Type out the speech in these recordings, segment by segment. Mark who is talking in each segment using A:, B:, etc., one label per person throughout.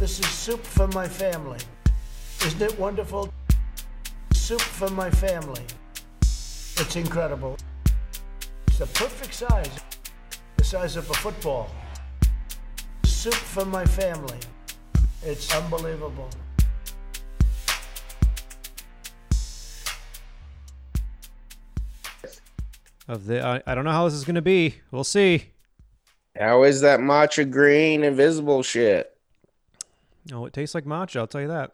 A: This is soup for my family. Isn't it wonderful? Soup for my family. It's incredible. It's the perfect size, the size of a football. Soup for my family. It's unbelievable.
B: Of the, I, I don't know how this is going to be. We'll see.
C: How is that matcha green invisible shit?
B: Oh, it tastes like matcha. I'll tell you that.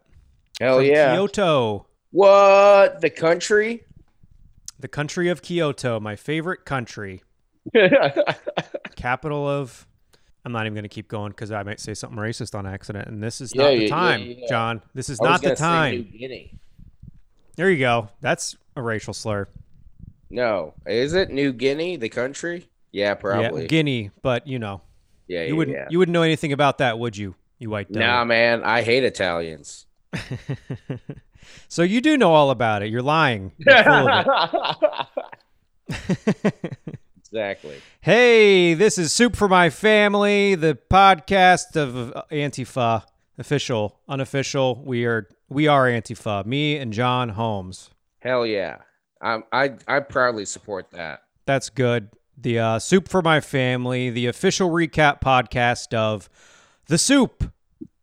C: Hell
B: From
C: yeah.
B: Kyoto,
C: What? The country?
B: the country of Kyoto, my favorite country, capital of. I'm not even going to keep going because I might say something racist on accident, and this is
C: Yeah,
B: not the
C: yeah,
B: time,
C: yeah.
B: John. This is
C: I
B: not the
C: gonna say New
B: time.
C: Guinea.
B: There you go. That's a racial slur.
C: No, is it New Guinea, the country? Yeah, probably.
B: Guinea, but you know,
C: Yeah, yeah,
B: you wouldn't you wouldn't know anything about that, would you? You white devil.
C: Nah, man, I hate Italians.
B: so you do know all about it. You're lying. You're full of it.
C: exactly.
B: hey, this is Soup for My Family, the podcast of Antifa, official, unofficial. We are we are Antifa. Me and John Holmes.
C: Hell yeah. I I I proudly support that.
B: That's good. The uh, Soup for My Family, the official recap podcast of The Soup,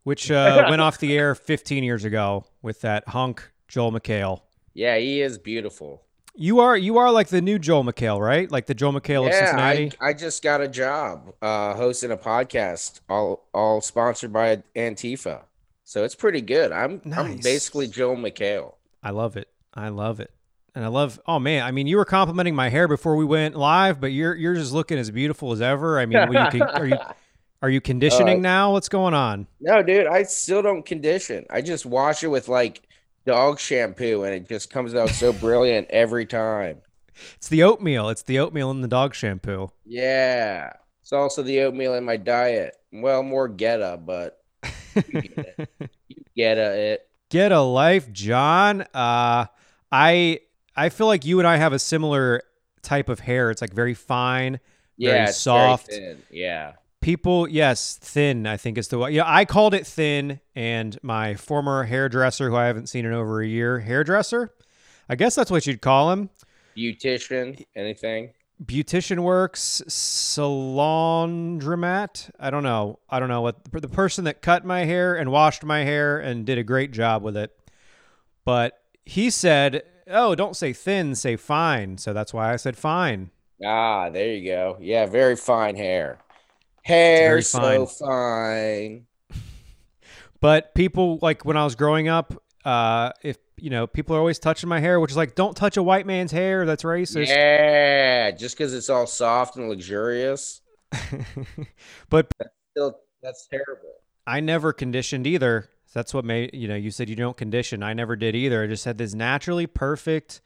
B: which uh, went off the air 15 years ago with that hunk Joel McHale.
C: Yeah, he is beautiful.
B: You are you are like the new Joel McHale, right? Like the Joel McHale of
C: yeah,
B: Cincinnati.
C: I, I just got a job uh, hosting a podcast, all all sponsored by Antifa. So it's pretty good. I'm I'm basically Joel McHale.
B: I love it. I love it. And I love oh man, I mean you were complimenting my hair before we went live, but you're you're just looking as beautiful as ever. I mean, you con- are you are you conditioning
C: Uh,
B: now? What's going on?
C: No, dude, I still don't condition. I just wash it with like dog shampoo, and it just comes out so brilliant every time.
B: It's the oatmeal. It's the oatmeal and the dog shampoo.
C: Yeah, it's also the oatmeal in my diet. Well, more Geta, but you get it. You Geta it.
B: Get a life, John. Uh I I feel like you and I have a similar type of hair. It's like very fine. Very
C: Yeah, it's
B: soft.
C: Very. Yeah.
B: People, yes, thin. I think is the way. Yeah, I called it thin, and my former hairdresser, who I haven't seen in over a year, hairdresser, I guess that's what you'd call him.
C: Beautician, anything?
B: Beautician works, salon I don't know. I don't know what the person that cut my hair and washed my hair and did a great job with it. But he said, "Oh, don't say thin, say fine." So that's why I said fine.
C: Ah, there you go. Yeah, very fine hair. Hair so fine.
B: But people like when I was growing up, uh, if you know, people are always touching my hair, which is like, don't touch a white man's hair. That's racist.
C: Yeah, just because it's all soft and luxurious.
B: but
C: Still, that's terrible.
B: I never conditioned either. That's what made you know. You said you don't condition. I never did either. I just had this naturally perfect,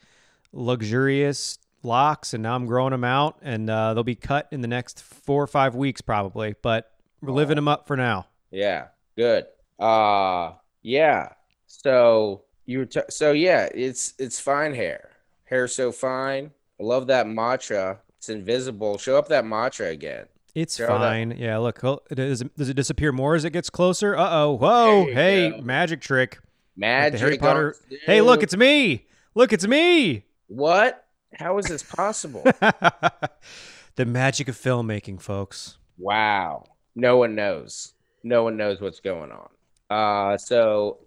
B: luxurious locks, and now I'm growing them out, and uh, they'll be cut in the next four or five weeks probably. But we're living them up for now.
C: Yeah, good. Uh yeah. So you were t- so yeah, it's it's fine hair. Hair so fine. I love that matcha. It's invisible. Show up that matcha again.
B: It's
C: Show that-
B: fine. Yeah, look, oh, does it, does it disappear more as it gets closer? Uh oh. Whoa. Hey,
C: go.
B: magic trick.
C: Magic.
B: the Harry Potter. Hey, look, it's me. Look, it's me.
C: what? How is this possible?
B: the magic of filmmaking, folks.
C: wow. No one knows. No one knows what's going on. Uh so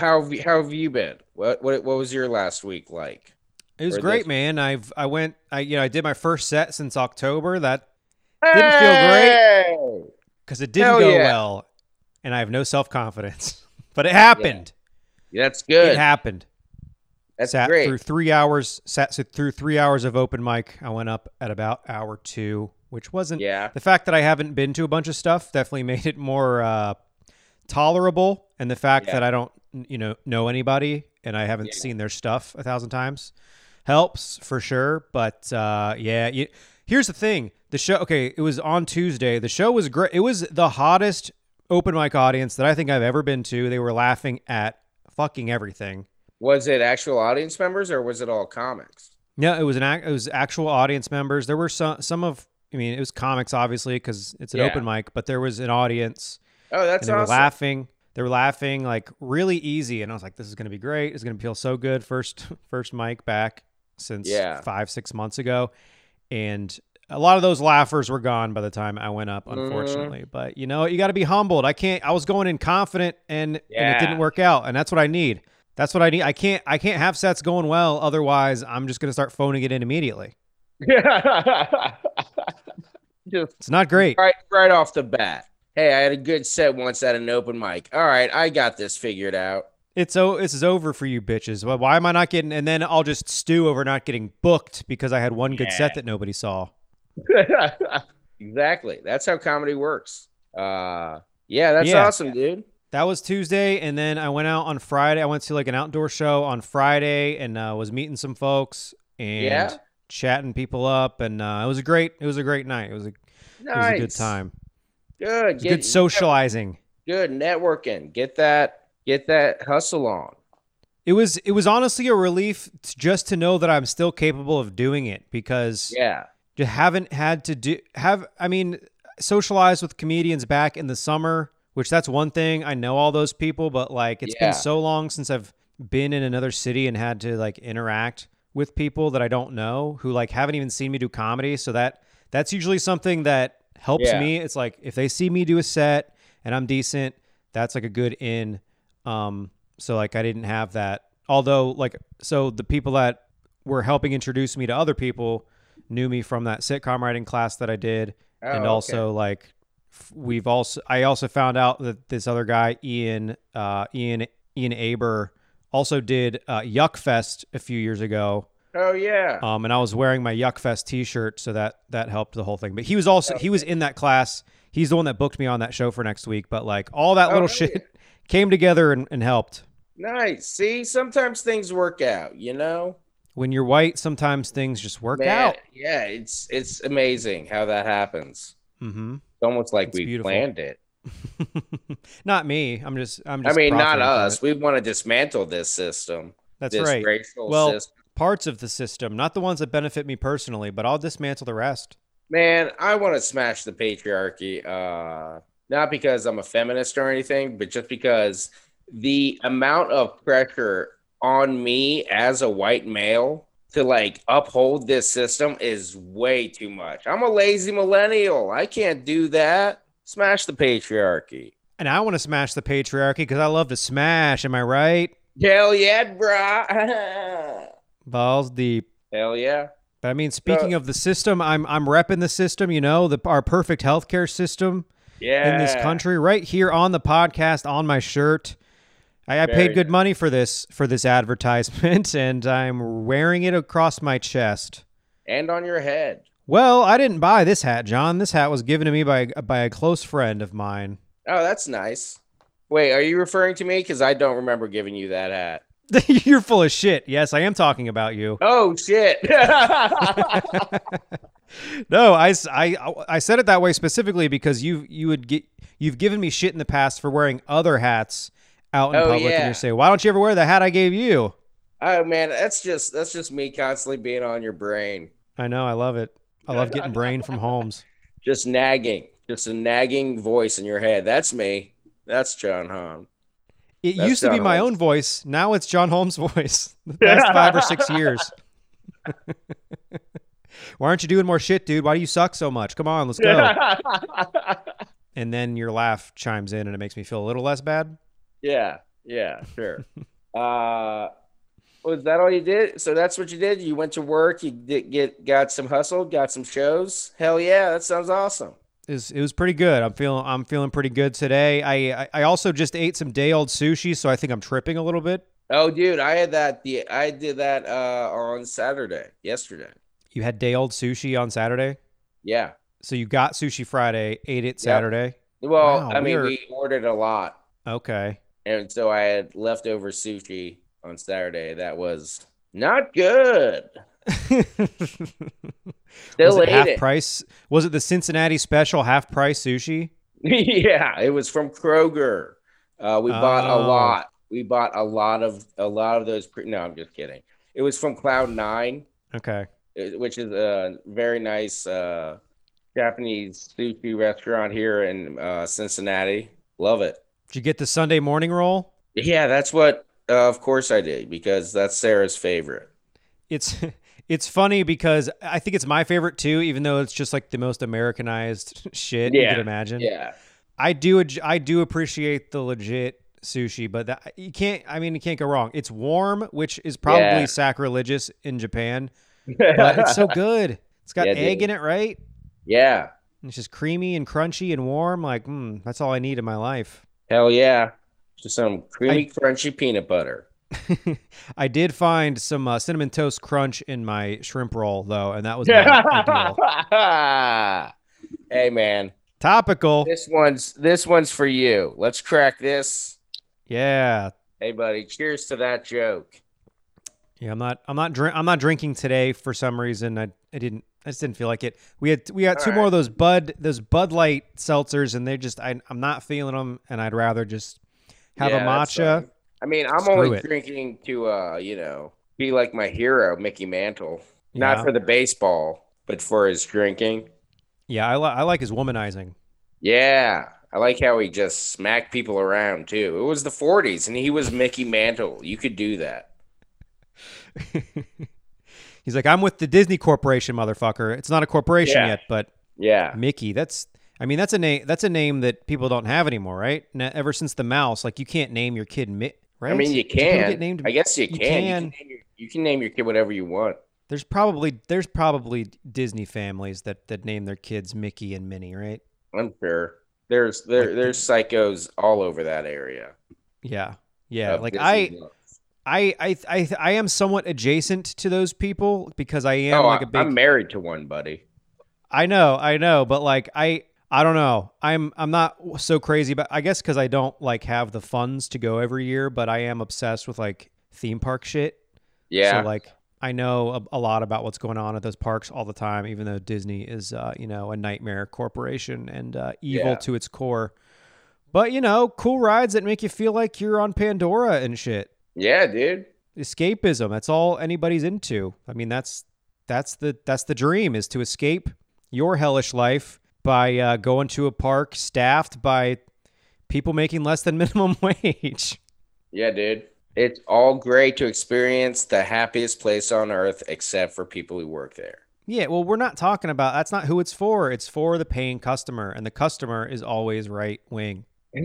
C: how have you, how have you been? What what what was your last week like?
B: It was
C: Or
B: great,
C: this-
B: man. I've I went I you know I did my first set since October. That Didn't feel great. Because it didn't
C: Hell
B: go
C: yeah.
B: well, and I have no self confidence. But it happened.
C: That's good.
B: It happened.
C: That's
B: sat
C: great.
B: through three hours. Sat through three hours of open mic. I went up at about hour two, which wasn't
C: Yeah.
B: the fact that I haven't been to a bunch of stuff definitely made it more uh, tolerable, and the fact
C: Yeah.
B: that I don't, you know, know anybody and I haven't
C: Yeah.
B: seen their stuff a thousand times helps for sure. But uh, yeah, you, here's the thing: the show. Okay, it was on Tuesday. The show was great. It was the hottest open mic audience that I think I've ever been to. They were laughing at fucking everything.
C: Was it actual audience members or was it all comics?
B: No, it was an it was actual audience members. There were some some of I mean it was comics obviously because it's an
C: Yeah.
B: open mic, but there was an audience
C: Oh, that's
B: and they
C: awesome.
B: were laughing. They were laughing like really easy, and I was like, "This is gonna be great. It's gonna feel so good." First, first mic back since
C: Yeah.
B: five, six months ago, and a lot of those laughers were gone by the time I went up,
C: Mm-hmm.
B: unfortunately. But you know, you got to be humbled. I can't. I was going in confident, and and it didn't work out, and that's what I need. That's what I need. I can't. I can't have sets going well. Otherwise, I'm just gonna start phoning it in immediately.
C: Just
B: It's not great.
C: right, right off the bat. Hey, I had a good set once at an open mic. All right, I got this figured out.
B: It's oh, this is over for you bitches. Well, why am I not getting? And then I'll just stew over not getting booked because I had one good set that nobody saw.
C: exactly. That's how comedy works. Uh, yeah, that's
B: Yeah.
C: awesome, dude.
B: That was Tuesday, and then I went out on Friday. I went to like an outdoor show on Friday, and uh, was meeting some folks and
C: Yeah?
B: chatting people up, and uh, it was a great. It was a great night. It was a, it was a good time.
C: Good. Get,
B: good socializing.
C: Good networking. Get that. Get that hustle on.
B: It was it was honestly a relief t- just to know that I'm still capable of doing it because
C: Yeah.
B: you haven't had to do have I mean socialize with comedians back in the summer, which that's one thing. I know all those people, but like it's
C: Yeah.
B: been so long since I've been in another city and had to like interact with people that I don't know who like haven't even seen me do comedy. So that that's usually something that helps
C: Yeah.
B: me. It's like if they see me do a set and I'm decent, that's like a good in. Um so like I didn't have that. Although like so the people that were helping introduce me to other people knew me from that sitcom writing class that I did
C: Oh,
B: and
C: okay.
B: also like f- we've also I also found out that this other guy Ian uh Ian Ian Aber also did uh Yuck Fest a few years ago
C: Oh yeah.
B: um and I was wearing my Yuck Fest t-shirt so that that helped the whole thing but he was also he was in that class he's the one that booked me on that show for next week but like all that
C: Oh,
B: little shit came together and, and helped
C: Nice. See, sometimes things work out, you know?
B: when you're white sometimes things just work
C: Man,
B: out
C: Yeah, it's it's amazing how that happens.
B: mm-hmm
C: almost like
B: It's
C: we
B: beautiful.
C: planned it.
B: not me i'm just i'm
C: I mean, not us. We want to dismantle this system.
B: that's
C: this
B: right Well,
C: system.
B: parts of the system, not the ones that benefit me personally, but I'll dismantle the rest.
C: Man, I want to smash the patriarchy. Uh, not because I'm a feminist or anything, but just because the amount of pressure on me as a white male to like uphold this system is way too much. I'm a lazy millennial. I can't do that. Smash the patriarchy.
B: And I want to smash the patriarchy because I love to smash. Am I right?
C: Hell yeah, brah.
B: Balls deep.
C: Hell yeah.
B: But I mean, speaking uh, of the system, I'm I'm repping the system. You know, the our perfect healthcare system
C: Yeah.
B: in this country, right here on the podcast, on my shirt. I, I paid good money for this for this advertisement, and I'm wearing it across my chest.
C: And on your head.
B: Well, I didn't buy this hat, John. This hat was given to me by by a close friend of mine.
C: Oh, that's nice. Wait, are you referring to me? Because I don't remember giving you that hat.
B: You're full of shit. Yes, I am talking about you.
C: Oh shit!
B: No, I, I, I said it that way specifically because you you would get you've given me shit in the past for wearing other hats out in
C: Oh,
B: public, and
C: yeah.
B: you say, "Why don't you ever wear the hat I gave you?"
C: oh man, that's just that's just me constantly being on your brain,
B: I know, I love it. I love getting brain from Holmes.
C: just nagging, just a nagging voice in your head. That's me. That's John Hahn.
B: It
C: That's
B: used to be my
C: Holmes.
B: own voice. Now it's John Holmes' voice. The past five or six years. Why aren't you doing more shit, dude? Why do you suck so much? Come on, let's go. and then your laugh chimes in, and it makes me feel a little less bad.
C: Yeah, yeah, sure. uh, was that all you did? So that's what you did. You went to work. You did get got some hustle, got some shows. Hell yeah, that sounds awesome.
B: It was, it was pretty good. I'm feeling I'm feeling pretty good today. I, I also just ate some day old sushi, so I think I'm tripping a little bit.
C: Oh, dude, I had that. The I did that uh on Saturday, yesterday.
B: You had day old sushi on Saturday,
C: Yeah.
B: so you got sushi Friday, ate it Saturday.
C: Well,
B: Wow,
C: I mean,
B: we're-
C: we ordered a lot,
B: Okay.
C: And so I had leftover sushi on Saturday. That was not good. Still
B: was it half
C: it.
B: price? Was it the Cincinnati special half price sushi?
C: yeah, it was from Kroger. Uh, we bought a
B: Oh.
C: lot. We bought a lot of a lot of those. Pre- no, I'm just kidding. It was from Cloud Nine.
B: Okay.
C: uh, which is a very nice uh, Japanese sushi restaurant here in uh, Cincinnati. Love it.
B: Did you get the Sunday morning roll?
C: Yeah, that's what. Uh, of course I did because that's Sarah's favorite.
B: It's it's funny because I think it's my favorite too, even though it's just like the most Americanized shit you could imagine.
C: Yeah.
B: I do I do appreciate the legit sushi, but that, you can't. I mean, you can't go wrong. It's warm, which is probably
C: Yeah.
B: sacrilegious in Japan, but it's so good. It's got
C: Yeah,
B: egg
C: dude.
B: in it, right?
C: yeah.
B: It's just creamy and crunchy and warm. Like, mm, that's all I need in my life.
C: Hell yeah. Just some creamy, crunchy peanut butter.
B: I did find some uh, cinnamon toast crunch in my shrimp roll, though, and that was
C: hey man,
B: Topical.
C: this one's this one's for you. Let's crack this.
B: Yeah.
C: Hey buddy, cheers to that joke.
B: Yeah, I'm not. I'm not. Drink, I'm not drinking today for some reason. I. I didn't. I just didn't feel like it. We had. We got two
C: All
B: more of those Bud. Those Bud Light seltzers, and they just. I, I'm not feeling them, and I'd rather just have
C: Yeah,
B: a matcha.
C: I mean, I'm
B: Screw
C: only
B: it.
C: drinking to uh, you know, be like my hero, Mickey Mantle. Not for the baseball, but for his drinking.
B: Yeah, I, li- I like his womanizing.
C: Yeah. I like how he just smacked people around too. It was the 40s and he was Mickey Mantle. You could do that.
B: He's like, I'm with the Disney Corporation, motherfucker. It's not a corporation
C: Yeah.
B: yet, but
C: Yeah.
B: Mickey. That's. I mean, that's a name. That's a name that people don't have anymore, right? Na- ever since the mouse, like you can't name your kid Mick. Right?
C: I mean, you can.
B: get named
C: I guess you
B: you
C: can. You can,
B: can.
C: name your, you can name your kid whatever you want.
B: There's probably there's probably Disney families that that name their kids Mickey and Minnie, right?
C: I'm sure. There's there there's psychos all over that area.
B: Yeah, yeah. like
C: Disney
B: I,
C: love.
B: I, I, I, I am somewhat adjacent to those people because I am
C: oh,
B: like a big.
C: I'm married to one, buddy.
B: I know, I know, but like I, I don't know. I'm, I'm not so crazy, but I guess because I don't like have the funds to go every year, but I am obsessed with like theme park shit.
C: Yeah.
B: So like I know a, a lot about what's going on at those parks all the time, even though Disney is, uh, you know, a nightmare corporation and uh, evil
C: Yeah.
B: to its core. But you know, cool rides that make you feel like you're on Pandora and shit.
C: Yeah, dude.
B: Escapism. That's all anybody's into. I mean, that's that's the that's the dream is to escape your hellish life by uh, going to a park staffed by people making less than minimum wage.
C: Yeah, dude. It's all great to experience the happiest place on earth except for people who work there.
B: Yeah, well, we're not talking about that's not who it's for. It's for the paying customer, and the customer is always right wing.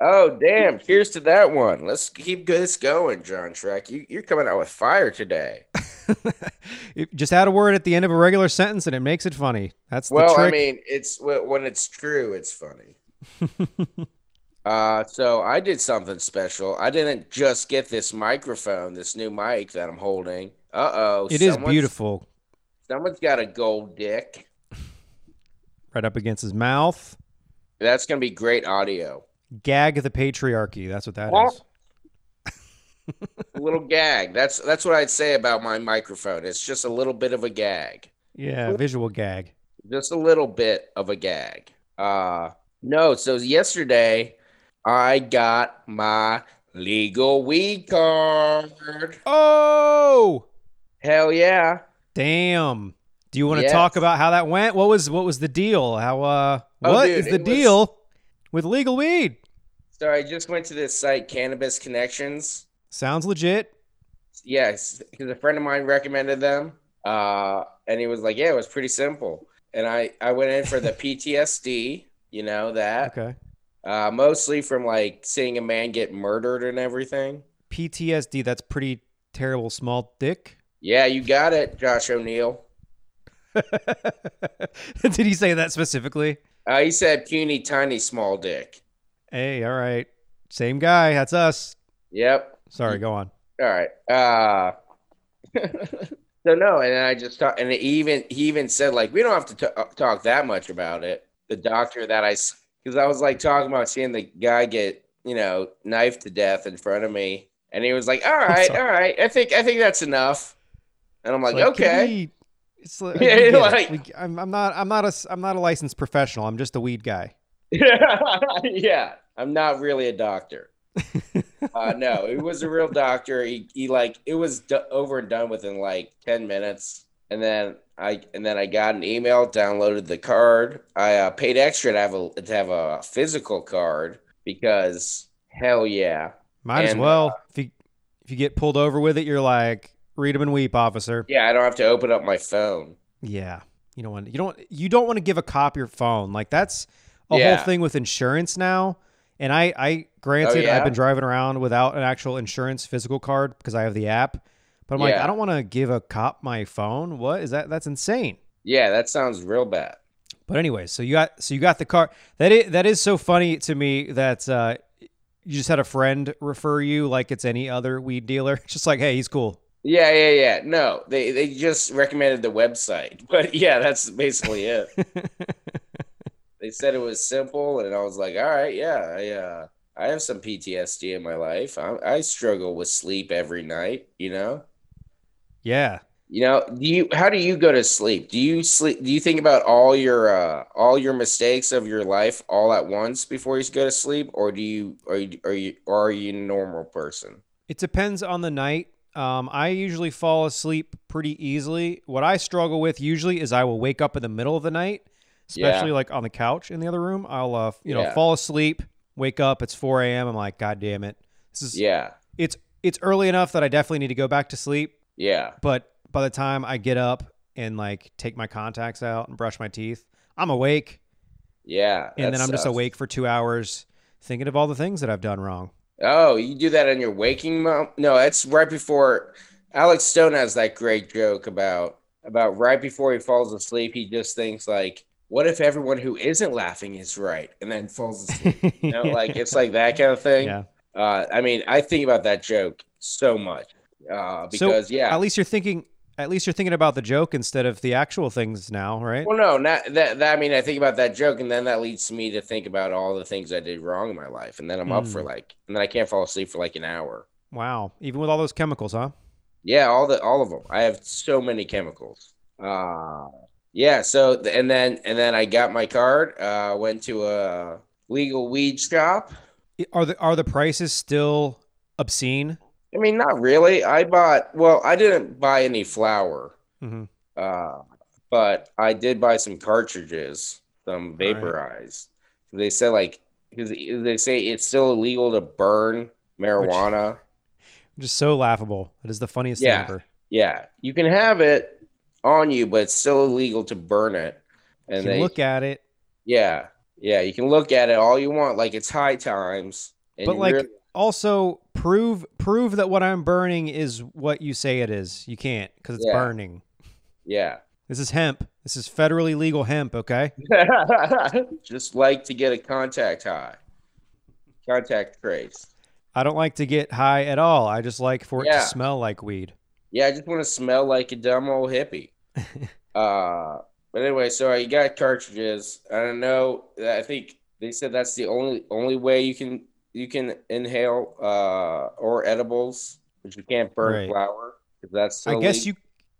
C: oh, damn. Cheers to that one. Let's keep this going, John Shrek. You, you're coming out with fire today.
B: Just add a word at the end of a regular sentence, and it makes it funny. That's the
C: Well,
B: trick.
C: I mean, it's when it's true, it's funny. uh, so I did something special. I didn't just get this microphone, this new mic that I'm holding. Uh oh.
B: it is beautiful,
C: Someone's got a gold dick.
B: right up against his mouth.
C: That's gonna be great audio.
B: Gag the patriarchy. That's what that
C: Well,
B: is.
C: A little gag. That's that's what I'd say about my microphone. It's just a little bit of a gag.
B: Yeah, visual gag.
C: Just a little bit of a gag. Uh no, so yesterday I got my legal weed card.
B: Oh,
C: Hell yeah.
B: damn. Do you want to
C: Yes.
B: talk about how that went? What was what was the deal? How uh
C: Oh,
B: what is
C: dude,
B: the
C: it was-
B: deal with legal weed?
C: So I just went to this site, Cannabis Connections.
B: Sounds legit.
C: Yes, because a friend of mine recommended them. Uh, and he was like, "Yeah, it was pretty simple." And I I went in for the PTSD, you know that,
B: Okay.
C: uh, mostly from like seeing a man get murdered and everything.
B: PTSD, that's pretty terrible small dick.
C: Yeah, you got it, Josh O'Neill.
B: Did he say that specifically?
C: Uh, he said puny, tiny, small dick.
B: Hey, all right. Same guy. That's us.
C: Yep.
B: Sorry, go on.
C: All right. Uh, so no, and I just talked, and even he even said like we don't have to t- uh, talk that much about it. The doctor that I, because I was like talking about seeing the guy get you know knifed to death in front of me, and he was like, "All right, all right, I think I think that's enough," and I'm like,
B: can
C: "Okay."
B: It's like,
C: Yeah,
B: it.
C: like-
B: I'm, I'm not. I'm not a. I'm not a licensed professional. I'm just a weed guy.
C: yeah, I'm not really a doctor. uh, no, it was a real doctor. He, he like it was d- over and done within like ten minutes. and then I and then I got an email, downloaded the card. I uh, paid extra to have a to have a physical card because hell yeah,
B: Might as well.
C: uh,
B: if you if you get pulled over with it, you're like, read them and weep, officer.
C: yeah. I don't have to open up my phone.
B: Yeah. You don't want you don't you don't want to give a cop your phone. Like that's a
C: Yeah.
B: whole thing with insurance now. And I I granted
C: Oh, yeah?
B: I've been driving around without an actual insurance physical card because I have the app. But I'm like, I don't want to give a cop my phone. What is that? That's insane.
C: Yeah, that sounds real bad.
B: But anyway, so you got so you got the car. That is that is so funny to me that uh, you just had a friend refer you like it's any other weed dealer. Just like, hey, he's cool.
C: Yeah, yeah, yeah. No, they they just recommended the website, but yeah, that's basically it. they said it was simple, and I was like, all right, yeah, I uh, I have some PTSD in my life. I, I struggle with sleep every night. You know,
B: yeah.
C: you know. Do you? How do you go to sleep? Do you sleep? Do you think about all your uh, all your mistakes of your life all at once before you go to sleep, or do you? Are you? Are you? Or are you a normal person?
B: It depends on the night. Um, I usually fall asleep pretty easily. What I struggle with usually is I will wake up in the middle of the night, especially like on the couch in the other room. I'll, uh, you know,
C: Yeah.
B: fall asleep, wake up. It's 4 a.m. I'm like, God damn it. This is
C: Yeah,
B: it's it's early enough that I definitely need to go back to sleep.
C: yeah,
B: But by the time I get up and like take my contacts out and brush my teeth, I'm awake,
C: yeah.
B: and then I'm just awake for two hours thinking of all the things that I've done wrong.
C: Oh, you do that in your waking moment? No, it's right before. Alex Stone has that great joke about about right before he falls asleep. He just thinks like, "What if everyone who isn't laughing is right?" And then falls asleep. You know, like it's like that kind of thing.
B: yeah.
C: Uh, I mean, I think about that joke so much uh,
B: So,
C: because yeah.
B: At least you're thinking. At least you're thinking about the joke instead of the actual things now, right?
C: Well, no, not that, that. I mean, I think about that joke, and then that leads me to think about all the things I did wrong in my life, and then I'm up for
B: Hmm.
C: like, and then I can't fall asleep for like an hour.
B: Wow. Even with all those chemicals, huh?
C: Yeah, all the all of them. I have so many chemicals. Uh yeah, so and then and then I got my card, uh went to a legal weed shop.
B: Are the are the prices still obscene?
C: I mean, not really. I bought well, I didn't buy any flour.
B: hmm
C: Uh but I did buy some cartridges, some
B: right.
C: vaporized. They said like because they say it's still illegal to burn marijuana.
B: Just so laughable. It is the funniest
C: Yeah.
B: thing ever.
C: Yeah, you can have it on you, but it's still illegal to burn it. And they
B: look at it,
C: Yeah, yeah, you can look at it all you want, like it's high times. And
B: but like
C: really-
B: also prove prove that what I'm burning is what you say it is. You can't because it's
C: Yeah.
B: burning.
C: yeah,
B: This is hemp. This is federally legal hemp. Okay.
C: just like to get a contact high, contact trace.
B: I don't like to get high at all. I just like for it
C: Yeah.
B: to smell like weed.
C: Yeah, I just want to smell like a dumb old hippie. uh, but anyway, so I got cartridges. I don't know. I think they said that's the only only way you can you can inhale uh or edibles, but you can't burn
B: Right.
C: flour 'cause that's
B: I guess you.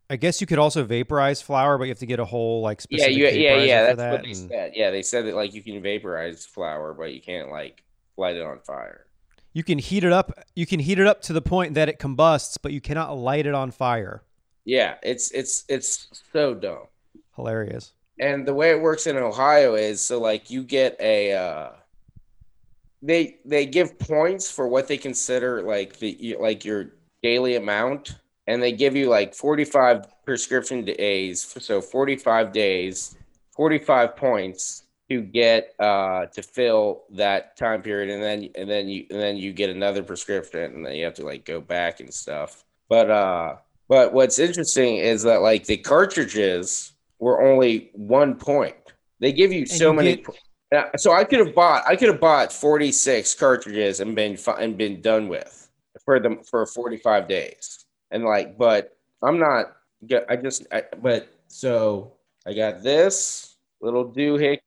B: I guess you could also vaporize flour, but you have to get a whole like
C: Yeah,
B: specific
C: you, yeah, yeah. That's
B: that.
C: what they
B: and
C: said. Yeah, they said that like you can vaporize flour, but you can't like light it on fire.
B: You can heat it up. You can heat it up to the point that it combusts, but you cannot light it on fire.
C: Yeah, it's it's it's so dumb.
B: Hilarious.
C: And the way it works in Ohio is so like you get a uh they they give points for what they consider like the like your daily amount and they give you like 45 prescription days so 45 days 45 points to get uh to fill that time period and then and then you and then you get another prescription and then you have to like go back and stuff. But uh but what's interesting is that like the cartridges were only one point. They give you so
B: you
C: many
B: get-
C: po- yeah, so I could have bought I could have bought 46 cartridges and been and been done with for them for 45 days. And like but I'm not I just I, but so I got this little doohickey.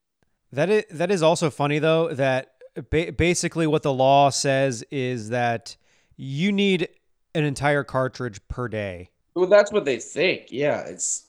B: That is that is also funny though. That ba- basically what the law says is that you need an entire cartridge per day.
C: Well, that's what they think. Yeah, it's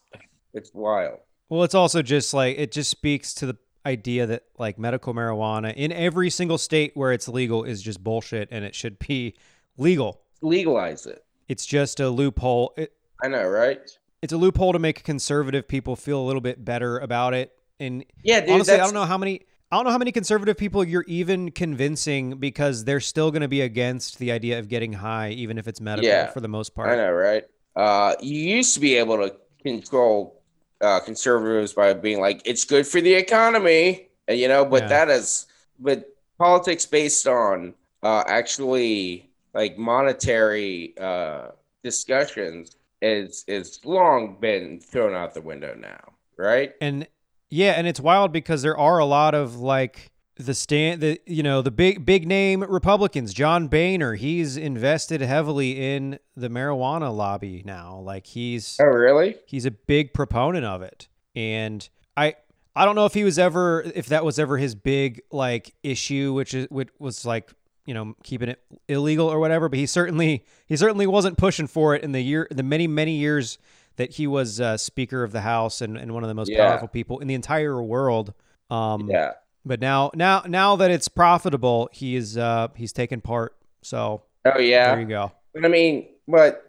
C: it's wild.
B: Well, it's also just like it just speaks to the idea that like medical marijuana in every single state where it's legal is just bullshit and it should be legal.
C: Legalize it.
B: It's just a loophole. It,
C: I know, right?
B: it's a loophole to make conservative people feel a little bit better about it. And
C: Yeah, dude.
B: honestly, I don't know how many. I don't know how many conservative people you're even convincing because they're still going to be against the idea of getting high, even if it's medical
C: Yeah.
B: for the most part.
C: I know, right? Uh, you used to be able to control uh, conservatives by being like, "It's good for the economy," and you know, but
B: Yeah.
C: that is, but politics based on uh, actually like monetary uh, discussions is is long been thrown out the window now, right?
B: And yeah, and it's wild because there are a lot of like the stand the you know the big big name Republicans. John Boehner, he's invested heavily in the marijuana lobby now. Like he's
C: Oh, really?
B: he's a big proponent of it and i i don't know if he was ever if that was ever his big like issue which is which was like you know keeping it illegal or whatever but he certainly he certainly wasn't pushing for it in the year the many many years that he was uh, speaker of the house and, and one of the most
C: Yeah.
B: powerful people in the entire world um
C: Yeah.
B: But now now now that it's profitable he is uh he's taken part so
C: Oh, yeah.
B: there you go
C: But I mean, but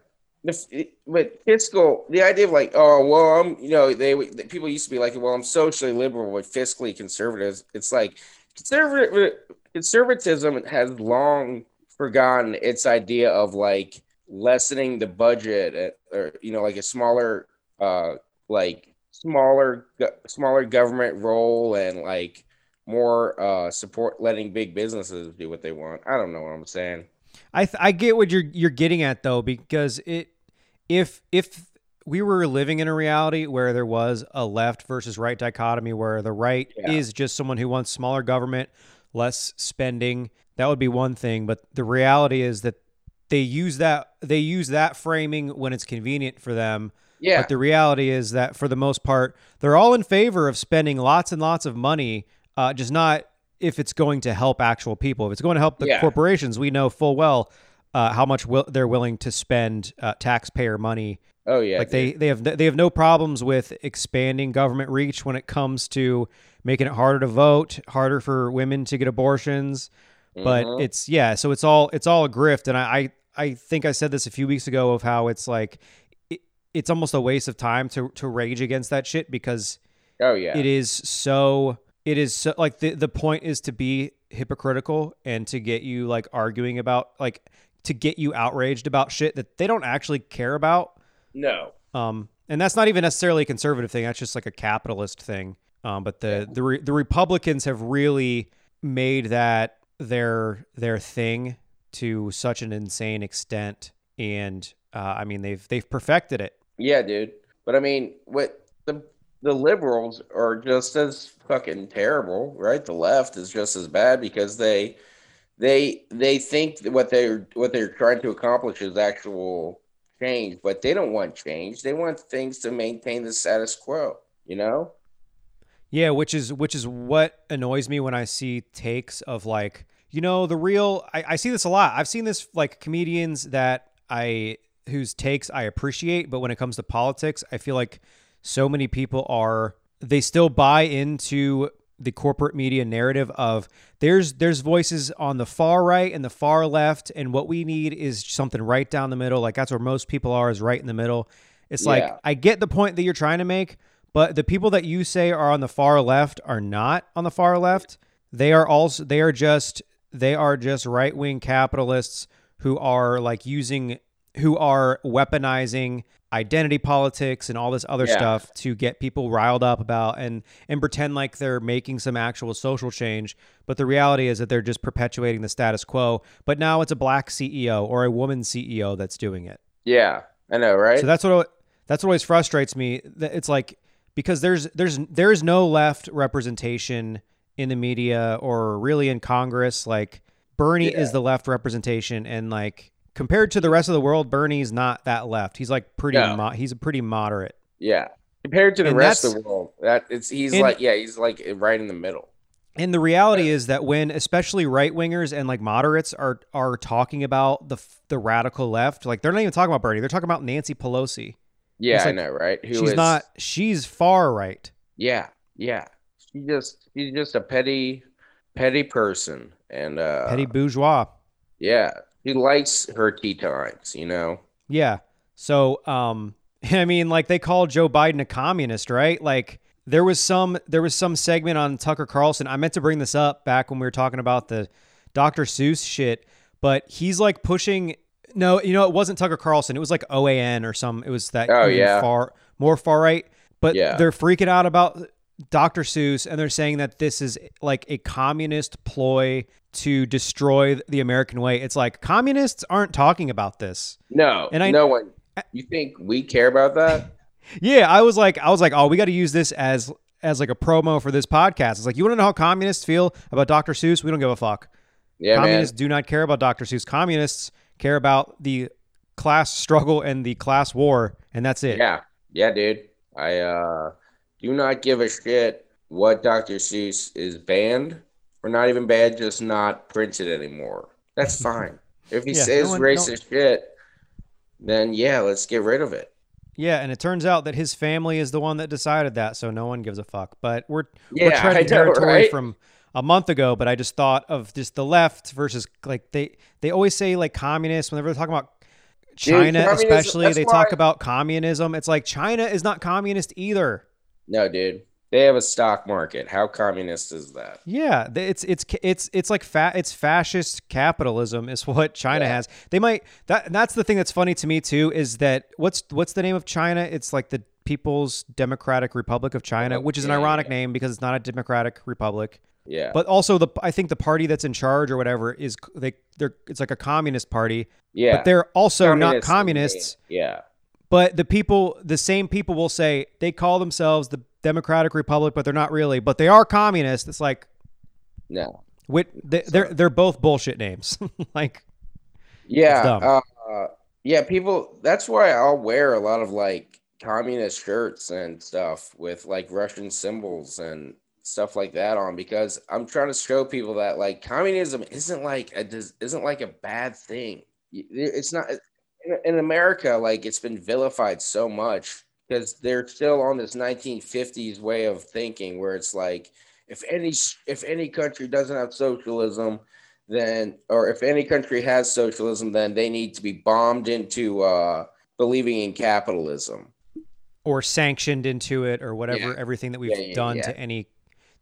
C: but fiscal, the idea of like, oh well, I'm you know they people used to be like, well, I'm socially liberal but fiscally conservative. It's like conservative conservatism has long forgotten its idea of like lessening the budget at, or you know like a smaller uh like smaller smaller government role and like more uh support letting big businesses do what they want. I don't know what I'm saying.
B: I th- I get what you're you're getting at though because it if if we were living in a reality where there was a left versus right dichotomy where the right
C: Yeah.
B: is just someone who wants smaller government, less spending, that would be one thing, but the reality is that they use that they use that framing when it's convenient for them.
C: Yeah.
B: But the reality is that for the most part, they're all in favor of spending lots and lots of money, uh, just not if it's going to help actual people. If it's going to help the
C: Yeah.
B: corporations, we know full well uh, how much will, they're willing to spend uh, taxpayer money.
C: Oh yeah,
B: like they they have they have no problems with expanding government reach when it comes to making it harder to vote, harder for women to get abortions. But
C: Mhm.
B: it's yeah, so it's all it's all a grift, and I I, I think I said this a few weeks ago of how it's like it, it's almost a waste of time to to rage against that shit because
C: oh yeah,
B: it is so it is so like the the point is to be hypocritical and to get you like arguing about like to get you outraged about shit that they don't actually care about.
C: No,
B: um and that's not even necessarily a conservative thing. That's just like a capitalist thing. Um but the the re- the republicans have really made that their their thing to such an insane extent. And uh, i mean they've they've perfected it.
C: Yeah, dude. But I mean, what the the liberals are just as fucking terrible, right? The left is just as bad because they they they think what they're what they're trying to accomplish is actual change, but they don't want change. They want things to maintain the status quo. You know?
B: Yeah, which is which is what annoys me when I see takes of like, you know, the real I, I see this a lot. I've seen this like comedians that I whose takes I appreciate, but when it comes to politics, I feel like so many people are they still buy into the corporate media narrative of there's there's voices on the far right and the far left and what we need is something right down the middle. Like that's where most people are is right in the middle. It's like I get the point that you're trying to make but the people that you say are on the far left are not on the far left. They are also they are just they are just right-wing capitalists who are like using who are weaponizing identity politics and all this other
C: Yeah.
B: stuff to get people riled up about and and pretend like they're making some actual social change but the reality is that they're just perpetuating the status quo but now it's a black CEO or a woman CEO that's doing it
C: Yeah, I know, right?
B: so that's what that's what always frustrates me. That It's like because there's there's there's no left representation in the media or really in Congress. Like Bernie
C: Yeah.
B: is the left representation, and like compared to the rest of the world, Bernie's not that left. He's like pretty.
C: No.
B: Mo- he's a pretty moderate.
C: yeah, compared to the
B: And
C: rest of the world, that it's he's
B: And-
C: like yeah, he's like right in the middle.
B: And the reality is that when especially right wingers and like moderates are are talking about the the radical left, like they're not even talking about Bernie. They're talking about Nancy Pelosi.
C: Yeah,
B: It's
C: I know, right? Who
B: she's
C: is-
B: not. She's far right.
C: Yeah, yeah. She just she's just a petty petty person. And uh
B: Petty bourgeois.
C: yeah. She likes her tea times, you know.
B: Yeah. So, um, I mean, like they called Joe Biden a communist, right? Like there was some there was some segment on Tucker Carlson. I meant to bring this up back when we were talking about the Dr. Seuss shit, but he's like pushing no, you know, it wasn't Tucker Carlson. It was like OAN or some. It was that
C: Oh, yeah.
B: far more far right. But
C: Yeah.
B: they're freaking out about Dr. Seuss and they're saying that this is like a communist ploy to destroy the American way. It's like communists aren't talking about this.
C: No,
B: And I-
C: no one. You think we care about that?
B: Yeah, I was like, I was like, oh, we got to use this as as like a promo for this podcast. It's like, you want to know how communists feel about Dr. Seuss? We don't give a fuck.
C: Yeah, man.
B: communists do not care about Dr. Seuss. Communists care about the class struggle and the class war, and that's it.
C: Yeah, yeah, dude. I uh do not give a shit what Dr. Seuss is banned or not even banned, just not printed anymore. That's fine. If he
B: Yeah, no
C: says
B: one- no-
C: racist shit, then yeah, let's get rid of it.
B: Yeah, and it turns out that his family is the one that decided that, so no one gives a fuck. But we're
C: Yeah,
B: we're treading territory
C: right?
B: from a month ago. But I just thought of just the left versus like they they always say like communists whenever they're talking about China,
C: communism-
B: especially they talk about communism. It's like China is not communist either.
C: No, dude. They have a stock market. How communist is that?
B: Yeah, it's it's it's it's like fa- it's fascist capitalism is what China
C: Yeah.
B: has. They might that that's the thing that's funny to me too is that what's what's the name of China? It's like the People's Democratic Republic of China, which is an ironic name because it's not a democratic republic.
C: Yeah.
B: But also the I think the party that's in charge or whatever is they they're it's like a communist party,
C: yeah.
B: but they're also not
C: Communists in
B: communists.
C: name. Yeah.
B: But the people, the same people will say they call themselves the Democratic Republic, but they're not really. But they are communist. It's like
C: No.
B: Wit, they, they're they're both bullshit names. like,
C: Yeah. Uh, yeah, people that's why I'll wear a lot of like communist shirts and stuff with like Russian symbols and stuff like that on because I'm trying to show people that like communism isn't like a isn't like a bad thing. It's not in, in America like it's been vilified so much because they're still on this 1950s way of thinking where it's like if any if any country doesn't have socialism then or if any country has socialism then they need to be bombed into uh believing in capitalism
B: or sanctioned into it, or whatever.
C: Yeah.
B: Everything that we've
C: Yeah, yeah,
B: done to any,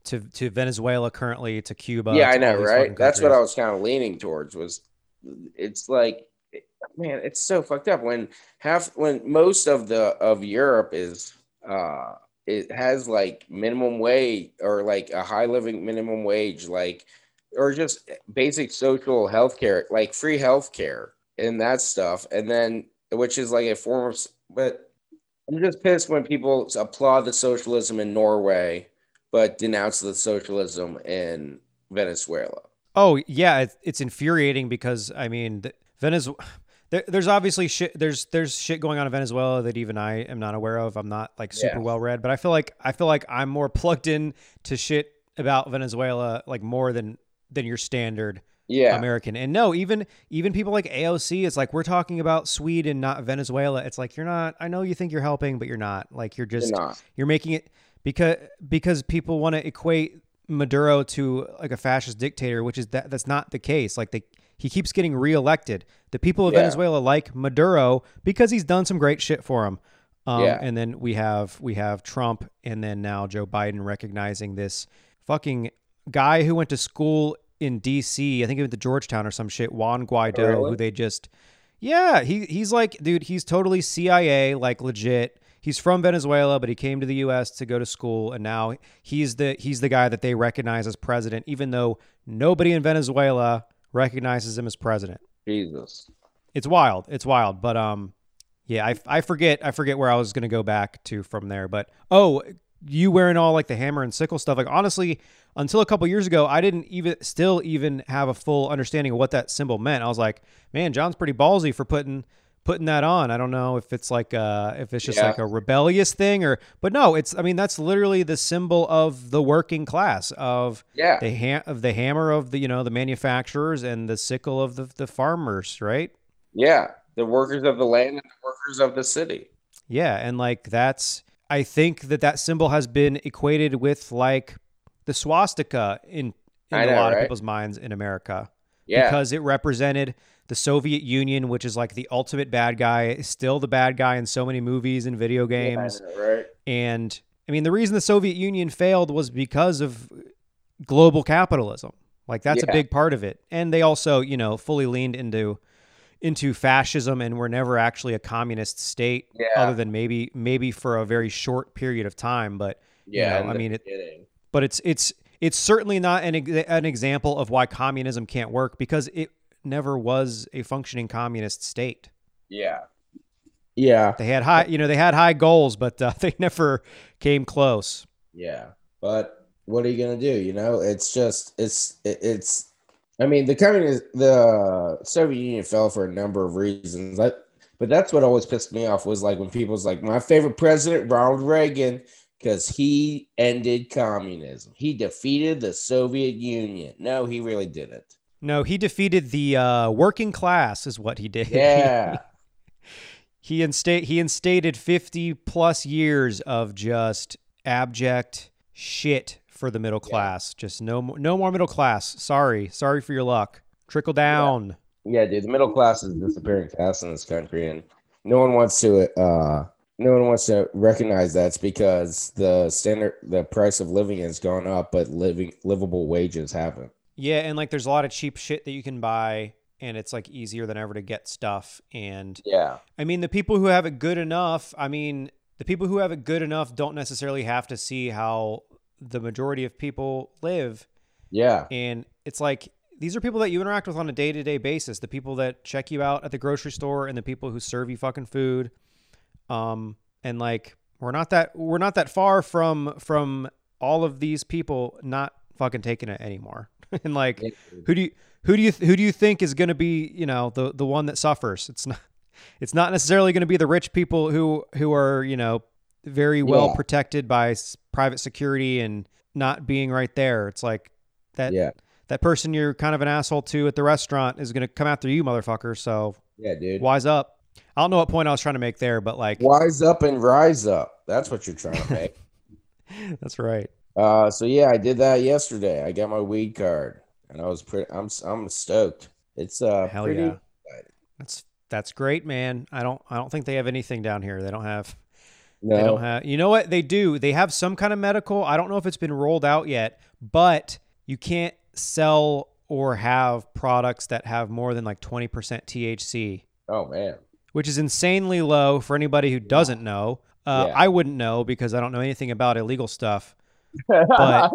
B: to to Venezuela currently, to Cuba.
C: yeah i
B: to all
C: know right that's what i was kind of leaning towards was it's like man it's so fucked up when half when most of the of europe is uh it has like minimum wage or like a high living minimum wage like or just basic social health care like free health care and that stuff and then which is like a form of but i'm just pissed when people applaud the socialism in norway but denounce the socialism in venezuela
B: Oh yeah, it's, it's infuriating because I mean, Venezuela. There, there's obviously shit. There's there's shit going on in Venezuela that even I am not aware of. I'm not like super
C: Yeah.
B: well read, but I feel like I feel like I'm more plugged in to shit about Venezuela like more than than your standard
C: yeah
B: American. And no, even even people like AOC, it's like we're talking about Sweden, not Venezuela. It's like you're not. I know you think you're helping, but you're not. Like you're
C: You're
B: just
C: not.
B: you're making it because because people want to equate Maduro to like a fascist dictator, which is that that's not the case. Like they he keeps getting reelected. The people of
C: Yeah.
B: Venezuela like Maduro because he's done some great shit for them. Um,
C: Yeah.
B: And then we have we have Trump, and then now Joe Biden recognizing this fucking guy who went to school in D.C. I think he went to Georgetown or some shit. Juan Guaido,
C: really?
B: who they just yeah, he he's like, dude, he's totally CIA, like legit. He's from Venezuela, but he came to the U.S. to go to school, and now he's the he's the guy that they recognize as president, even though nobody in Venezuela recognizes him as president.
C: jesus
B: It's wild. It's wild. But um, yeah, I, I forget I forget where I was gonna go back to from there. But oh, you wearing all like the hammer and sickle stuff. Like honestly, until a couple years ago, I didn't even still even have a full understanding of what that symbol meant. I was like, man, John's pretty ballsy for putting putting that on. I don't know if it's like uh if it's just
C: Yeah.
B: like a rebellious thing or but no, it's I mean that's literally the symbol of the working class of
C: yeah
B: the ha- of the hammer of the you know the manufacturers and the sickle of the the farmers, right?
C: yeah the workers of the land and the workers of the city
B: Yeah, and like that's I think that that symbol has been equated with like the swastika in in
C: I
B: a
C: know,
B: lot of people's minds in America.
C: Yeah.
B: because it represented the Soviet Union, which is like the ultimate bad guy, is still the bad guy in so many movies and video games.
C: Yeah, right.
B: And I mean, the reason the Soviet Union failed was because of global capitalism. Like that's
C: Yeah.
B: a big part of it. And they also, you know, fully leaned into into fascism and were never actually a communist state
C: Yeah.
B: other than maybe maybe for a very short period of time, but
C: Yeah.
B: know, I mean, it- but it's it's it's certainly not an an example of why communism can't work because it never was a functioning communist state.
C: Yeah. Yeah.
B: They had high, you know, they had high goals, but uh, they never came close.
C: Yeah, but what are you gonna do? You know, it's just it's it's. I mean, the communist, the Soviet Union fell for a number of reasons. I, but that's what always pissed me off was like when people was like, my favorite president, Ronald Reagan, because he ended communism. He defeated the Soviet Union. No, he really didn't.
B: No, he defeated the uh, working class, is what he did.
C: Yeah,
B: he instate he instated fifty plus years of just abject shit for the middle class. Just no mo- no more middle class. Sorry, sorry for your luck. Trickle down.
C: yeah, dude. The middle class is disappearing fast in this country, and no one wants to. uh no one wants to recognize that's because the standard, the price of living has gone up, but living livable wages haven't.
B: Yeah, and like there's a lot of cheap shit that you can buy, and it's like easier than ever to get stuff. And
C: Yeah,
B: I mean, the people who have it good enough, I mean, the people who have it good enough don't necessarily have to see how the majority of people live.
C: yeah,
B: And it's like these are people that you interact with on a day to day basis. The people that check you out at the grocery store and the people who serve you fucking food. Um, and like we're not that we're not that far from from all of these people not fucking taking it anymore. and like who do you who do you who do you think is going to be you know the the one that suffers? It's not it's not necessarily going to be the rich people who who are you know very well
C: Yeah.
B: protected by s- private security and not being right there. It's like that
C: yeah,
B: that person you're kind of an asshole to at the restaurant is going to come after you, motherfucker. So
C: yeah, dude.
B: wise up. I don't know what point I was trying to make there, but like
C: Wise up and rise up. That's what you're trying to make.
B: that's right.
C: Uh, so yeah, I did that yesterday. I got my weed card, and I was pretty. I'm I'm stoked. It's uh
B: Hell
C: pretty.
B: yeah. That's that's great, man. I don't I don't think they have anything down here. They don't have
C: No,
B: They don't have. You know what they do? They have some kind of medical. I don't know if it's been rolled out yet, but you can't sell or have products that have more than like 20% THC,
C: oh man.
B: which is insanely low for anybody who doesn't know. Uh,
C: Yeah.
B: I wouldn't know because I don't know anything about illegal stuff. But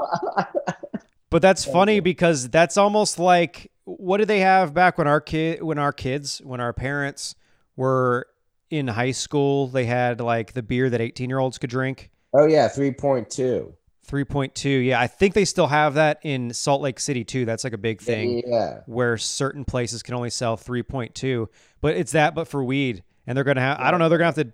B: but that's funny because that's almost like what did they have back when our kid when our kids when our parents were in high school? They had like the beer that 18 year olds could drink.
C: oh yeah, three point two.
B: 3.2. Yeah, I think they still have that in Salt Lake City too. That's like a big thing
C: Yeah,
B: where certain places can only sell 3.2, but it's that but for weed. And they're going to have I don't know, they're going to have to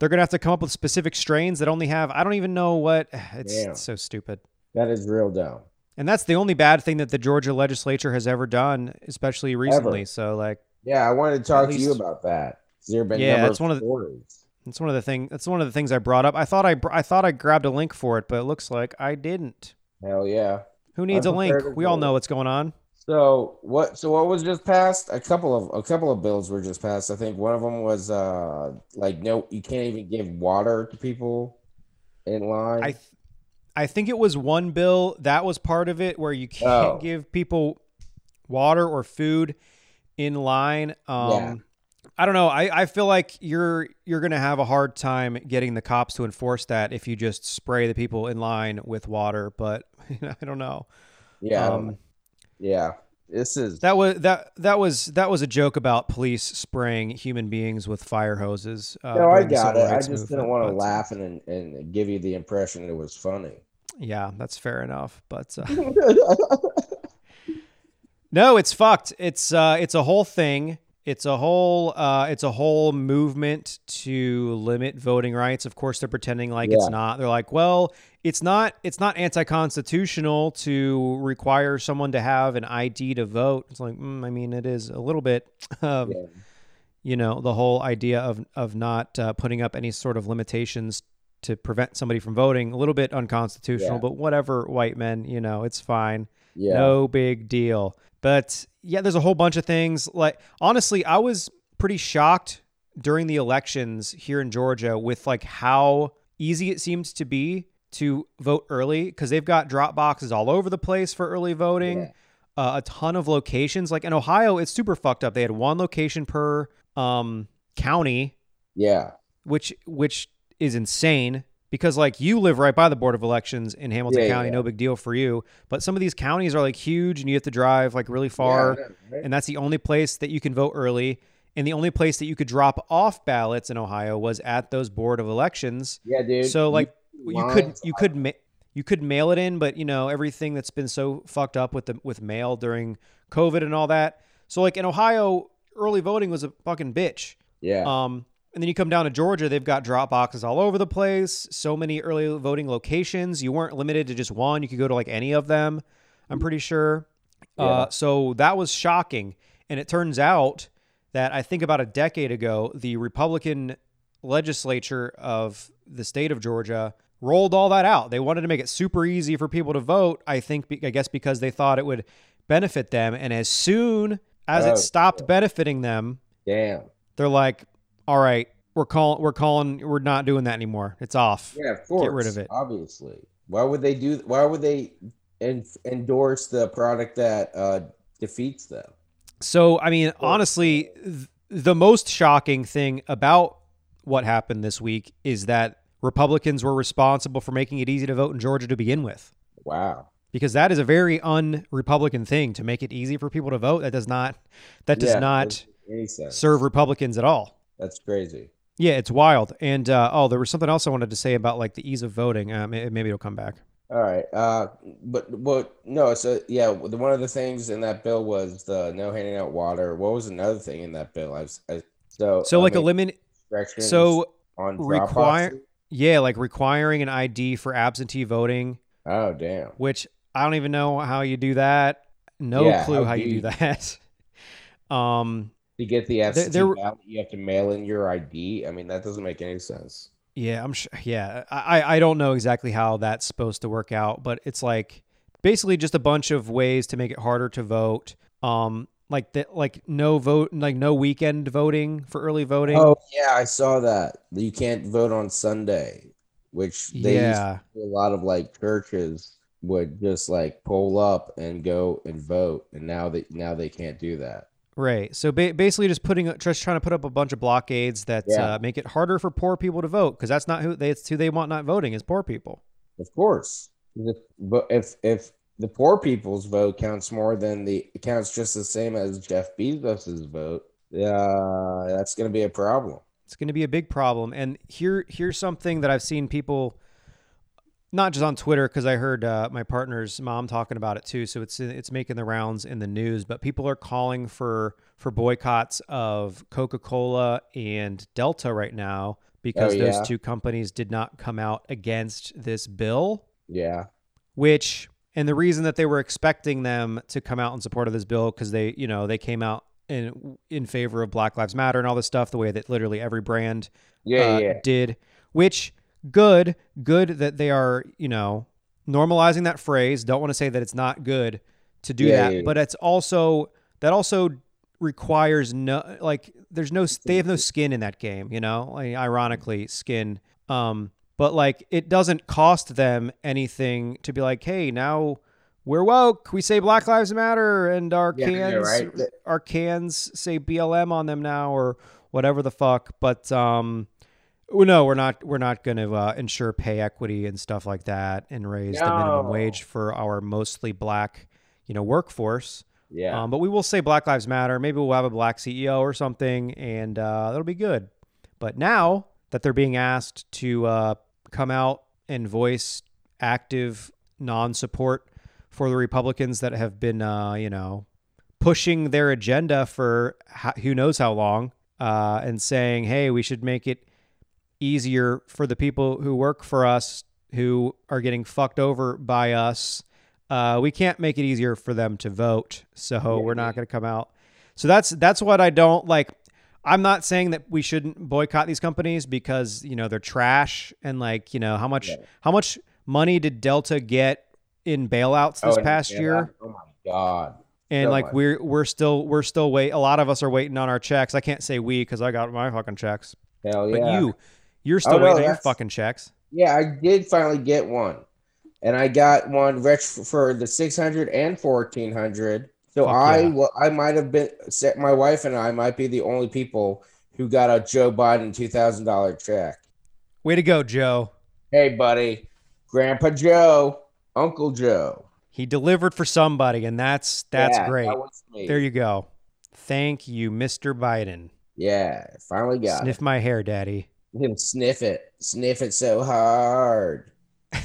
B: they're going to have to come up with specific strains that only have I don't even know what it's
C: Yeah.
B: so stupid.
C: that is real dumb.
B: And that's the only bad thing that the Georgia legislature has ever done, especially recently. So like
C: Yeah, I wanted to talk to you about that. There been
B: Yeah, that's one of the-
C: stories.
B: that's one of the thing that's one of the things I brought up. I thought I I thought I grabbed a link for it, but it looks like I didn't.
C: Hell yeah.
B: Who needs a link? We all know what's going on.
C: So what? So what was just passed? A couple of a couple of bills were just passed. I think one of them was uh like no, you can't even give water to people in line.
B: I th- I think it was one bill that was part of it where you can't
C: Oh.
B: give people water or food in line. Um
C: Yeah.
B: I don't know. I, I feel like you're you're gonna have a hard time getting the cops to enforce that if you just spray the people in line with water. But I don't know.
C: yeah,
B: Um,
C: yeah. This is
B: that was that that was that was a joke about police spraying human beings with fire hoses. Uh,
C: no, I got it. I just didn't want to
B: but-
C: laugh and and give you the impression it was funny.
B: Yeah, that's fair enough. But uh, No, it's fucked. It's uh it's a whole thing. It's a whole uh it's a whole movement to limit voting rights. Of course they're pretending like
C: Yeah.
B: it's not. They're like, "Well, it's not it's not anti-constitutional to require someone to have an ID to vote." It's like, mm, I mean, it is a little bit um,
C: Yeah.
B: you know, the whole idea of of not uh, putting up any sort of limitations to prevent somebody from voting, a little bit unconstitutional,
C: Yeah.
B: but whatever, white men, you know, it's fine.
C: Yeah.
B: No big deal. But yeah, there's a whole bunch of things. Like honestly, I was pretty shocked during the elections here in Georgia with like how easy it seems to be to vote early because they've got drop boxes all over the place for early voting.
C: Yeah.
B: Uh, a ton of locations. Like in Ohio, it's super fucked up. They had one location per um, county,
C: Yeah.
B: which which is insane because like you live right by the board of elections in Hamilton
C: Yeah,
B: County,
C: yeah.
B: no big deal for you. But some of these counties are like huge, and you have to drive like really far,
C: right?
B: and that's the only place that you can vote early. And the only place that you could drop off ballots in Ohio was at those board of elections.
C: yeah, dude.
B: So like
C: You-
B: you could you could ma- you could mail it in, but you know everything that's been so fucked up with the with mail during COVID and all that. So like in Ohio, early voting was a fucking bitch.
C: Yeah.
B: Um, and then you come down to Georgia, they've got drop boxes all over the place. So many early voting locations. You weren't limited to just one. You could go to like any of them. I'm pretty sure.
C: Yeah.
B: Uh, so that was shocking. And it turns out that I think about a decade ago, the Republican legislature of the state of Georgia rolled all that out. They wanted to make it super easy for people to vote. I think, I guess, because they thought it would benefit them. And as soon as
C: Oh,
B: it stopped benefiting them,
C: Damn.
B: they're like, "All right, we're calling, we're calling, we're not doing that anymore. It's off."
C: Yeah, of course.
B: Get rid of it.
C: Obviously. Why would they do? Why would they en- endorse the product that uh, defeats them?
B: So, I mean, honestly, th- the most shocking thing about what happened this week is that Republicans were responsible for making it easy to vote in Georgia to begin with.
C: Wow.
B: Because that is a very un-Republican thing to make it easy for people to vote. That does not that does
C: Yeah,
B: not
C: doesn't make any sense.
B: serve Republicans at all.
C: That's crazy.
B: Yeah, it's wild. And uh, oh, there was something else I wanted to say about like the ease of voting. Uh, maybe it'll come back.
C: All right. Uh, but what? No. So yeah, the, one of the things in that bill was the no handing out water. What was another thing in that bill? I, was- I so
B: So
C: I
B: like
C: mean,
B: eliminate. So
C: on
B: require- Yeah, like requiring an ID for absentee voting.
C: Oh damn.
B: which I don't even know how you do that. No
C: Yeah,
B: clue
C: how
B: how
C: do
B: you do that. um,
C: To get the absentee
B: there were-
C: ballot, you have to mail in your ID. I mean, that doesn't make any sense.
B: yeah, I'm sure. Yeah, I I don't know exactly how that's supposed to work out, but it's like basically just a bunch of ways to make it harder to vote. Um, like that, like no vote, like no weekend voting for early voting.
C: Oh yeah, I saw that. You can't vote on Sunday, which they used
B: yeah,
C: a lot of like churches would just like pull up and go and vote, and now they now they can't do that.
B: right. So ba- basically, just putting, just trying to put up a bunch of blockades that
C: Yeah.
B: uh, make it harder for poor people to vote because that's not who they, it's who they want not voting is poor people.
C: Of course, if, but if if the poor people's vote counts more than the it counts just the same as Jeff Bezos's vote, uh, that's going to be a problem.
B: It's going to be a big problem. And here, here's something that I've seen people, not just on Twitter, because I heard uh, my partner's mom talking about it too. So it's it's making the rounds in the news. But people are calling for for boycotts of Coca Cola and Delta right now because
C: Oh,
B: those two companies did not come out against this bill.
C: Yeah,
B: Which and the reason that they were expecting them to come out in support of this bill because they you know they came out in in favor of Black Lives Matter and all this stuff the way that literally every brand
C: yeah,
B: uh,
C: yeah.
B: did, which good, good that they are, you know, normalizing that phrase. Don't want to say that it's not good to do
C: Yeah,
B: that, but it's also that also requires no like there's no they have no skin in that game, you know. Like, ironically, skin. Um, but like it doesn't cost them anything to be like, hey, now we're woke. We say Black Lives Matter, and our
C: Yeah,
B: cans,
C: right.
B: Our cans say BLM on them now, or whatever the fuck. But um, no, we're not. We're not going to uh, ensure pay equity and stuff like that, and raise the minimum wage for our mostly black, you know, workforce.
C: Yeah.
B: Um, but we will say Black Lives Matter. Maybe we'll have a black CEO or something, and uh, that'll be good. But now that they're being asked to uh, come out and voice active non-support for the Republicans that have been, uh, you know, pushing their agenda for ho- who knows how long, uh, and saying, "Hey, we should make it easier for the people who work for us who are getting fucked over by us." Uh, we can't make it easier for them to vote, so we're not going to come out. So that's that's what I don't like. I'm not saying that we shouldn't boycott these companies because you know they're trash and like you know how much
C: Yeah.
B: how much money did Delta get in bailouts this
C: Oh,
B: past
C: yeah,
B: year,
C: Oh my god.
B: and
C: so
B: like
C: much.
B: we're we're still we're still wait. A lot of us are waiting on our checks. I can't say we because I got my fucking checks,
C: Hell yeah!
B: but you, you're still
C: Oh, no,
B: waiting on your fucking checks.
C: Yeah, I did finally get one. And I got one retro for the 600 and 1400. So
B: Fuck
C: I
B: yeah.
C: well, I might have been my wife and I might be the only people who got a Joe Biden $2000 check.
B: Way to go, Joe.
C: Hey buddy, Grandpa Joe, Uncle Joe.
B: He delivered for somebody, and that's that's
C: Yeah,
B: great.
C: that.
B: There you go. Thank you, Mr. Biden.
C: yeah, finally got
B: Sniff my hair, Daddy.
C: Him sniff it. Sniff it so hard.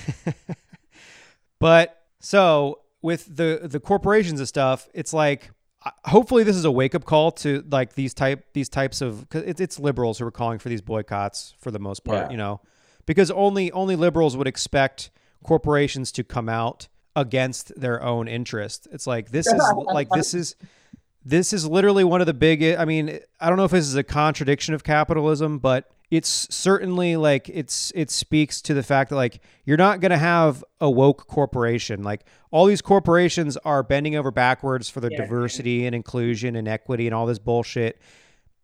B: But so with the the corporations and stuff, it's like uh, hopefully this is a wake up call to like these type these types of cause it's, it's liberals who are calling for these boycotts for the most part,
C: Yeah.
B: you know, because only only liberals would expect corporations to come out against their own interest. It's like this is like this is this is literally one of the big i mean i don't know if this is a contradiction of capitalism but it's certainly like it's it speaks to the fact that like you're not going to have a woke corporation like all these corporations are bending over backwards for their
C: Yeah.
B: diversity and inclusion and equity and all this bullshit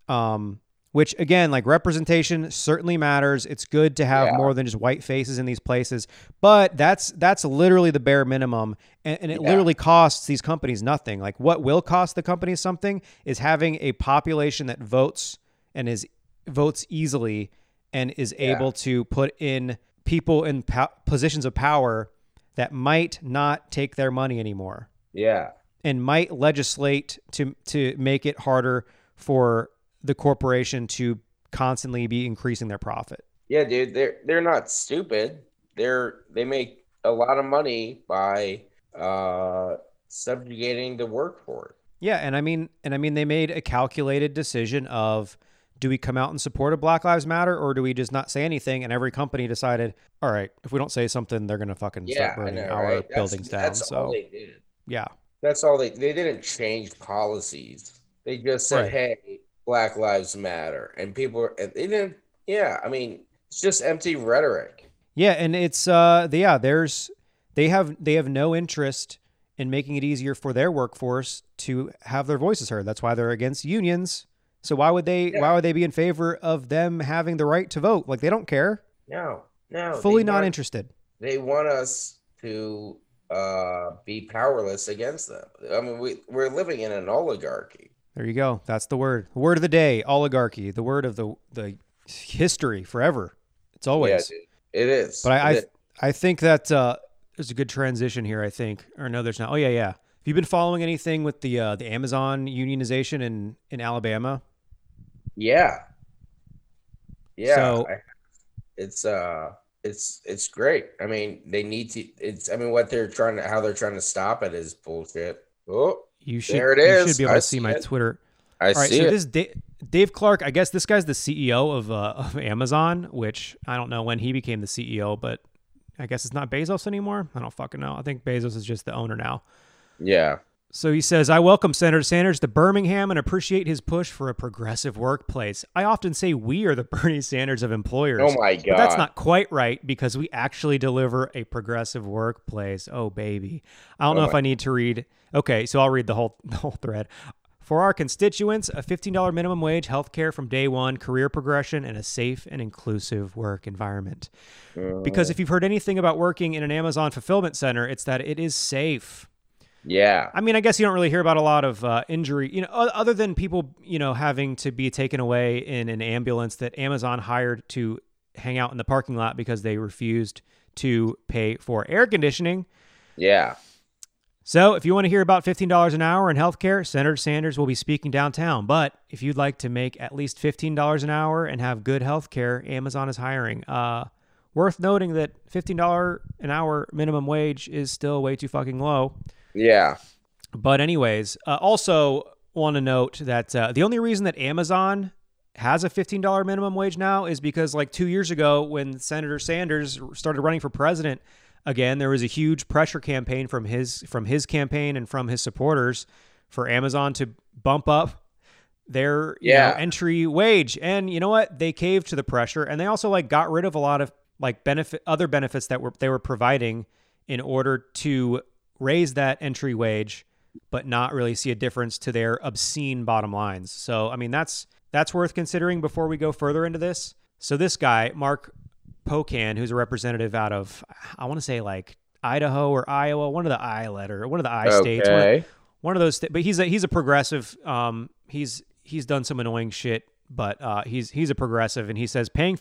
B: um which again like representation certainly matters it's good to have
C: Yeah.
B: more than just white faces in these places but that's that's literally the bare minimum and, and it
C: Yeah.
B: literally costs these companies nothing like what will cost the companies something is having a population that votes and is votes easily and is
C: Yeah.
B: able to put in people in po- positions of power that might not take their money anymore
C: Yeah.
B: and might legislate to to make it harder for the corporation to constantly be increasing their profit.
C: Yeah, dude, they're they're not stupid. They're they make a lot of money by uh subjugating the workforce.
B: Yeah, and I mean and I mean they made a calculated decision of do we come out and support a Black Lives Matter or do we just not say anything and every company decided, all right, if we don't say something they're going to fucking
C: Yeah,
B: start burning
C: know,
B: our
C: right? That's,
B: buildings down.
C: that's
B: So,
C: they did.
B: yeah.
C: That's all they they didn't change policies. They just said,
B: Right.
C: "Hey, Black Lives Matter," and people are- and they didn't. Yeah, I mean, it's just empty rhetoric.
B: Yeah, and it's uh the, yeah, there's they have they have no interest in making it easier for their workforce to have their voices heard. That's why they're against unions. So why would they why would they be in favor of them having the right to vote? Like they don't care.
C: No, no,
B: Fully not
C: want-
B: interested.
C: they want us to uh, be powerless against them. I mean, we we're living in an oligarchy.
B: There you go. That's the word. Word of the day, oligarchy. The word of the the history forever. It's always.
C: Yeah, it is.
B: But I I,
C: is.
B: I think that uh, there's a good transition here. I think, or no, there's not. Oh yeah, yeah. Have you been following anything with the uh, the Amazon unionization in in Alabama?
C: Yeah, yeah.
B: So-
C: I- it's uh, it's it's great. I mean, they need to. It's I mean, what they're trying to, how they're trying to stop it is bullshit. Oh,
B: You should.
C: There it
B: You
C: is.
B: should be able
C: I
B: to see
C: see
B: my
C: it.
B: Twitter.
C: I
B: All right,
C: see
B: so
C: it.
B: this Da- Dave Clark. I guess this guy's the CEO of uh, of Amazon, which I don't know when he became the CEO, but I guess it's not Bezos anymore. I don't fucking know. I think Bezos is just the owner now.
C: yeah,
B: So he says, I welcome Senator Sanders to Birmingham and appreciate his push for a progressive workplace. I often say we are the Bernie Sanders of employers.
C: Oh my god,
B: that's not quite right because we actually deliver a progressive workplace. Oh baby. I don't
C: Oh
B: know if I need to read. Okay, so I'll read the whole the whole thread. For our constituents, a $15 minimum wage, health care from day one, career progression, and a safe and inclusive work environment. Because uh. if you've heard anything about working in an Amazon fulfillment center, it's that it is safe.
C: Yeah,
B: I mean, I guess you don't really hear about a lot of uh, injury, you know, other than people, you know, having to be taken away in an ambulance that Amazon hired to hang out in the parking lot because they refused to pay for air conditioning.
C: yeah.
B: So, if you want to hear about $15 an hour in healthcare, Senator Sanders will be speaking downtown. But if you'd like to make at least $15 an hour and have good healthcare, Amazon is hiring. Uh, worth noting that $15 an hour minimum wage is still way too fucking low.
C: Yeah.
B: But anyways, uh, also want to note that uh, the only reason that Amazon has a $15 minimum wage now is because like 2 years ago when Senator Sanders started running for president again, there was a huge pressure campaign from his from his campaign and from his supporters for Amazon to bump up their you know, entry wage. And you know what? They caved to the pressure and they also like got rid of a lot of like benefit other benefits that were they were providing in order to raise that entry wage but not really see a difference to their obscene bottom lines. So, I mean, that's that's worth considering before we go further into this. So, this guy, Mark Pocan, who's a representative out of I want to say like Idaho or Iowa, one of the I letter, one of the I states, one,
C: Okay.
B: one of those. Sta- but he's a he's a progressive. Um, he's he's done some annoying shit, but uh, he's he's a progressive, and he says paying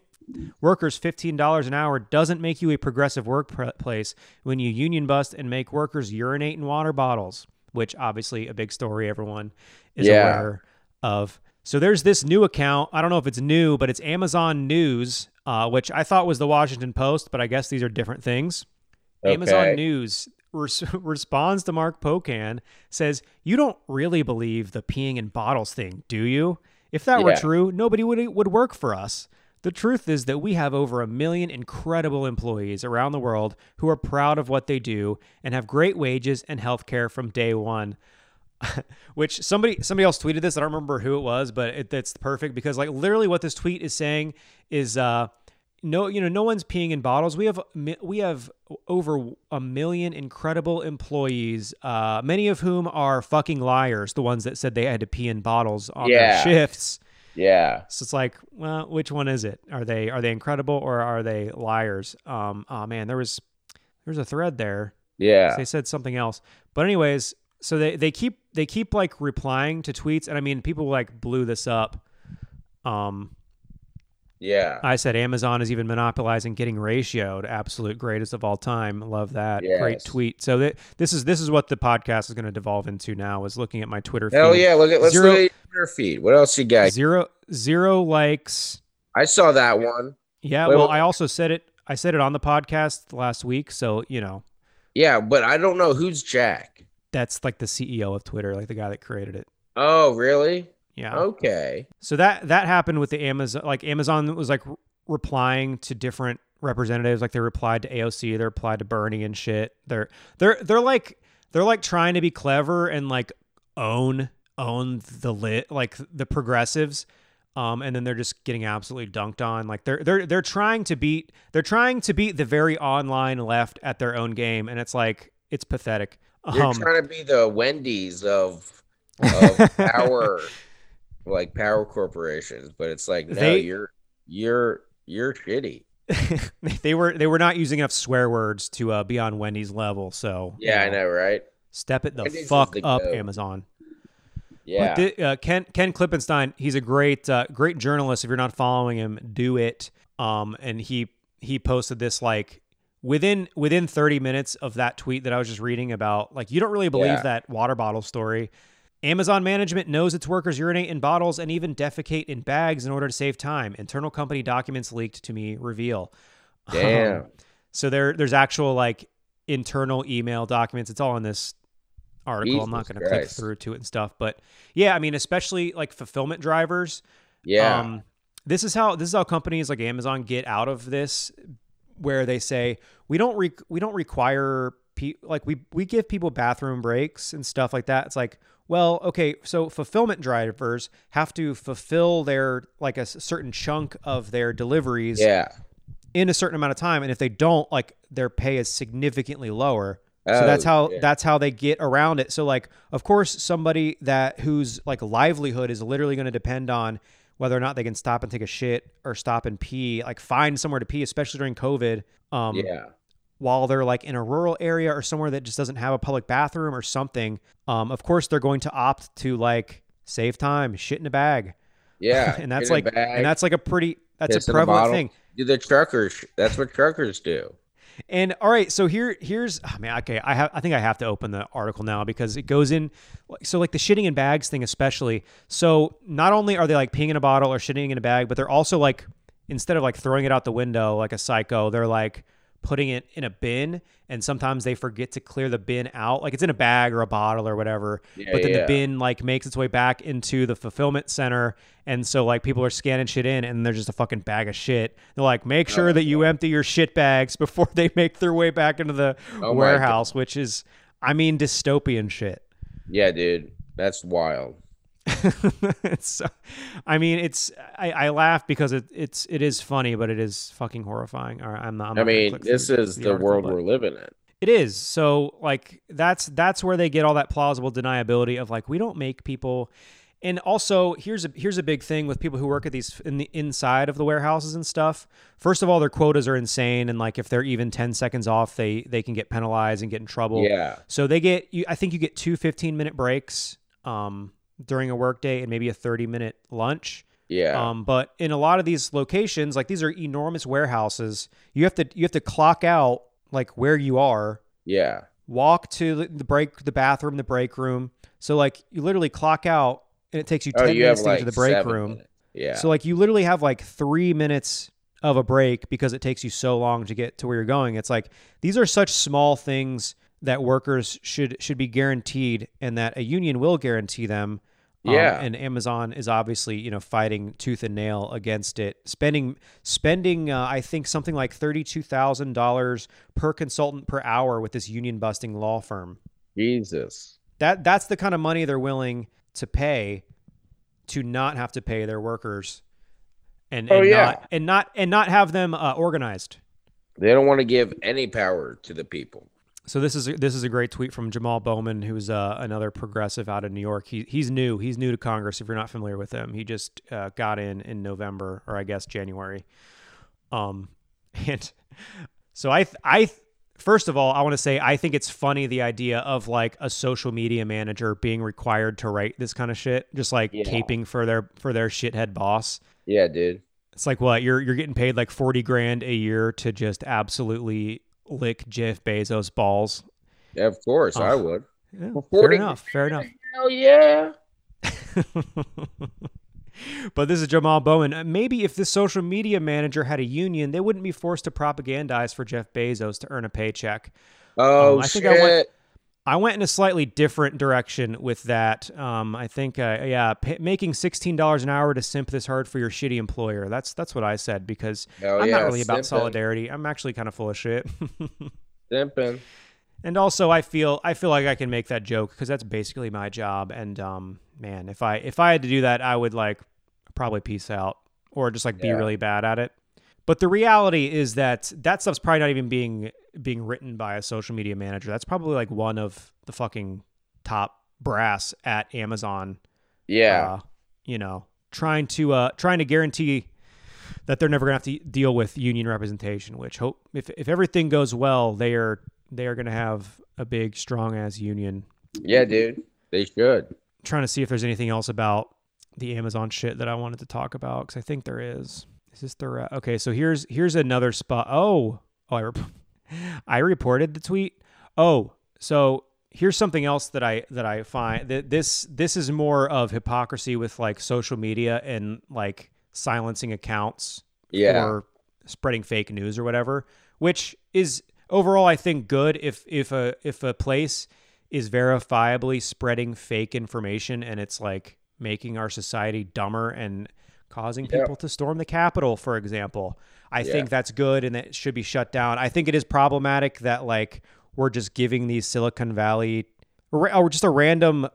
B: workers fifteen dollars an hour doesn't make you a progressive workplace when you union bust and make workers urinate in water bottles, which obviously a big story everyone is
C: Yeah.
B: aware of. So there's this new account. I don't know if it's new, but it's Amazon News, uh, which I thought was the Washington Post, but I guess these are different things. Amazon News res- responds to Mark Pocan, says, You don't really believe the peeing in bottles thing, do you? If that were true, nobody would, would work for us. The truth is that we have over a million incredible employees around the world who are proud of what they do and have great wages and health care from day one. Which somebody somebody else tweeted this. I don't remember who it was, but it, it's perfect because like literally what this tweet is saying is uh, no you know no one's peeing in bottles. We have we have over a million incredible employees uh, many of whom are fucking liars the ones that said they had to pee in bottles on
C: Yeah.
B: their shifts.
C: Yeah.
B: so it's like well which one is it? Are they are they incredible or are they liars? Um oh man there was there's a thread there.
C: Yeah.
B: they said something else. But anyways so they they keep they keep like replying to tweets and i mean people like blew this up. Um
C: Yeah.
B: I said Amazon is even monopolizing getting ratioed, absolute greatest of all time. Love that. Great tweet. So this is this is what the podcast is going to devolve into now is looking at my Twitter
C: Hell
B: feed.
C: yeah. Look at let's
B: Zero-
C: look at your Twitter feed. What else you got?
B: Zero zero likes.
C: I saw that one.
B: Yeah,
C: Wait,
B: well. I also said it I said it on the podcast last week, so, you know,
C: Yeah, but I don't know who's Jack.
B: that's like the CEO of Twitter, like the guy that created it.
C: Oh, really?
B: Yeah.
C: Okay.
B: So that that happened with the Amazon. Like Amazon was like re- replying to different representatives. Like they replied to AOC, they replied to Bernie and shit. They're they're they're like they're like trying to be clever and like own own the lit like the progressives. Um, and then they're just getting absolutely dunked on. Like they're they're they're trying to beat they're trying to beat the very online left at their own game, and it's like it's pathetic.
C: You're
B: Um,
C: trying to be the Wendy's of of power, like power corporations, but it's like no,
B: They-
C: you're you're you're shitty.
B: they were they were not using enough swear words to uh, be on Wendy's level. So you
C: Yeah, I know, right?
B: Step it the
C: Wendy's
B: fuck
C: the
B: up. Amazon.
C: Yeah.
B: Uh, Ken Ken Klippenstein, he's a great uh, great journalist. If you're not following him, do it. Um, and he he posted this like within within 30 minutes of that tweet that I was just reading about. Like you don't really believe
C: Yeah.
B: that water bottle story. Amazon management knows its workers urinate in bottles and even defecate in bags in order to save time. Internal company documents leaked to me reveal.
C: Damn.
B: Um, so there there's actual like internal email documents. It's all in this article. I'm not going to click through to it and stuff, but yeah, I mean, especially like fulfillment drivers.
C: yeah.
B: Um, this is how this is how companies like Amazon get out of this, where they say we don't re- we don't require pe- like we we give people bathroom breaks and stuff like that. It's like well, okay, so fulfillment drivers have to fulfill their like a certain chunk of their deliveries
C: yeah.
B: in a certain amount of time and if they don't like their pay is significantly lower so that's
C: Oh,
B: how
C: yeah.
B: that's how they get around it so like of course somebody that whose like livelihood is literally going to depend on whether or not they can stop and take a shit or stop and pee like find somewhere to pee especially during covid um
C: Yeah.
B: While they're like in a rural area or somewhere that just doesn't have a public bathroom or something um of course they're going to opt to like save time shit in a bag
C: Yeah.
B: and that's like
C: bag,
B: and that's like a pretty that's a prevalent thing
C: Do the truckers? That's what truckers do.
B: And all right, so here here's I mean, okay, I have I think I have to open the article now because it goes in so like the shitting in bags thing especially. So not only are they like peeing in a bottle or shitting in a bag, but they're also like instead of like throwing it out the window like a psycho, they're like putting it in a bin and sometimes they forget to clear the bin out like it's in a bag or a bottle or whatever
C: Yeah,
B: but then
C: yeah.
B: the bin like makes its way back into the fulfillment center and so like people are scanning shit in and there's just a fucking bag of shit they're like make oh, sure that you empty your shit bags before they make their way back into the
C: Oh
B: warehouse which is i mean dystopian shit
C: Yeah, dude. That's wild.
B: so i mean it's I, I laugh because it, it's it is funny but it is fucking horrifying All right, i'm not I'm
C: I mean, this
B: through
C: is the,
B: article,
C: world we're living in.
B: It is. So like that's that's where they get all that plausible deniability of like we don't make people and also here's a here's a big thing with people who work at these in the inside of the warehouses and stuff. First of all, their quotas are insane and like if they're even 10 seconds off, they they can get penalized and get in trouble.
C: Yeah.
B: So they get you I think you get two 15 minute breaks um during a workday and maybe a 30 minute lunch.
C: Yeah.
B: Um, but in a lot of these locations, like these are enormous warehouses, you have to you have to clock out like where you are,
C: yeah.
B: walk to the- break, the bathroom, the break room. So like you literally clock out, and it takes you
C: Oh,
B: ten
C: you
B: minutes to
C: like
B: get to the break room.
C: minutes. Yeah.
B: So like you literally have like three minutes of a break because it takes you so long to get to where you're going. It's like these are such small things that workers should should be guaranteed, and that a union will guarantee them. Um,
C: Yeah.
B: and Amazon is obviously you know fighting tooth and nail against it, spending spending uh, I think something like thirty two thousand dollars per consultant per hour with this union busting law firm.
C: Jesus.
B: That that's the kind of money they're willing to pay to not have to pay their workers, and,
C: Oh, yeah.
B: not and not and not have them uh, organized.
C: They don't want to give any power to the people.
B: So this is a, this is a great tweet from Jamal Bowman, who's uh, another progressive out of New York. He he's new. He's new to Congress. If you're not familiar with him, he just uh, got in in November or I guess January. Um, and so I I first of all I want to say I think it's funny the idea of like a social media manager being required to write this kind of shit, just like
C: Yeah.
B: caping for their for their shithead boss.
C: Yeah, dude.
B: It's like what you're you're getting paid like forty grand a year to just absolutely lick Jeff Bezos balls.
C: Yeah, of course, I would.
B: Yeah, fair enough. Fair enough.
C: Hell yeah.
B: but this is Jamal Bowman. Uh, Maybe if the social media manager had a union, they wouldn't be forced to propagandize for Jeff Bezos to earn a paycheck.
C: Oh
B: I think
C: shit.
B: I went- I went in a slightly different direction with that. Um, I think, uh, yeah, pay, making sixteen dollars an hour to simp this hard for your shitty employer. That's that's what I said because
C: Hell
B: I'm
C: yeah,
B: not really about solidarity. I'm actually kind of full of shit.
C: Simping.
B: And also, I feel I feel like I can make that joke because that's basically my job. And um, man, if I if I had to do that, I would like probably peace out or just like be really bad at it. But the reality is that that stuff's probably not even being being written by a social media manager. That's probably like one of the fucking top brass at Amazon.
C: Yeah.
B: Uh, you know, trying to uh trying to guarantee that they're never gonna have to deal with union representation. Which hope if if everything goes well, they are they are gonna have a big strong ass union.
C: yeah, dude. They should.
B: trying to see if there's anything else about the Amazon shit that I wanted to talk about because I think there is. Is this the ra- okay? So here's here's another spot. Oh, oh, I, rep- I reported the tweet. Oh, so here's something else that I that I find that this this is more of hypocrisy with like social media and like silencing accounts
C: Yeah.
B: for spreading fake news or whatever, which is overall I think good if if a if a place is verifiably spreading fake information and it's like making our society dumber and causing
C: Yeah.
B: people to storm the Capitol, for example. I
C: Yeah.
B: think that's good and that should be shut down. I think it is problematic that like we're just giving these Silicon Valley or just a random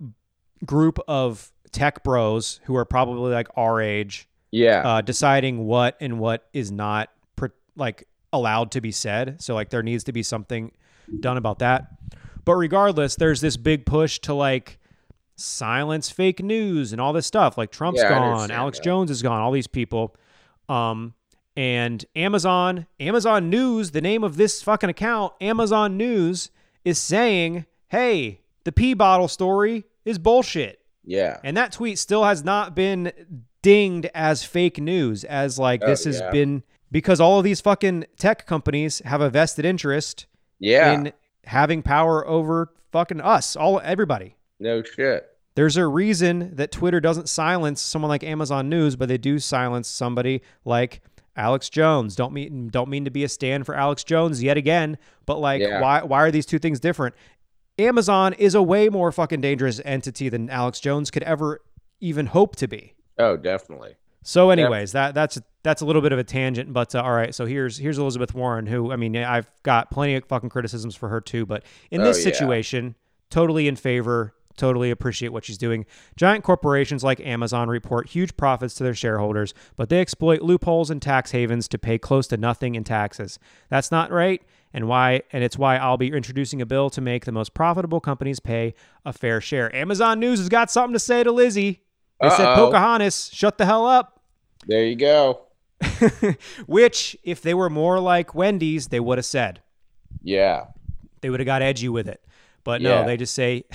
B: group of tech bros who are probably like our age
C: Yeah.
B: uh, deciding what and what is not pr- like allowed to be said. So like there needs to be something done about that. But regardless, there's this big push to like silence fake news and all this stuff. Like Trump's
C: Yeah,
B: gone, Alex
C: that.
B: Jones is gone, all these people. Um, and Amazon, Amazon News, the name of this fucking account, Amazon News, is saying, "Hey, the pee bottle story is bullshit."
C: yeah.
B: And that tweet still has not been dinged as fake news, as like
C: Oh,
B: this has
C: yeah.
B: been because all of these fucking tech companies have a vested interest
C: Yeah.
B: in having power over fucking us, all everybody.
C: No shit.
B: There's a reason that Twitter doesn't silence someone like Amazon News, but they do silence somebody like Alex Jones. Don't mean don't mean to be a stand for Alex Jones yet again, but like
C: Yeah.
B: why why are these two things different? Amazon is a way more fucking dangerous entity than Alex Jones could ever even hope to be.
C: Oh, definitely.
B: So, anyways, that that's that's a little bit of a tangent, but uh, all right. So here's here's Elizabeth Warren, who I mean, I've got plenty of fucking criticisms for her too, but in
C: Oh,
B: this
C: yeah.
B: situation, totally in favor totally appreciate what she's doing. Giant corporations like Amazon report huge profits to their shareholders, but they exploit loopholes and tax havens to pay close to nothing in taxes. That's not right, and why and it's why I'll be introducing a bill to make the most profitable companies pay a fair share. Amazon News has got something to say to Lizzie. They said
C: Uh-oh.
B: Pocahontas, shut the hell up.
C: There you go.
B: Which, if they were more like Wendy's, they would have said.
C: Yeah.
B: They would have got edgy with it. But no,
C: Yeah.
B: they just say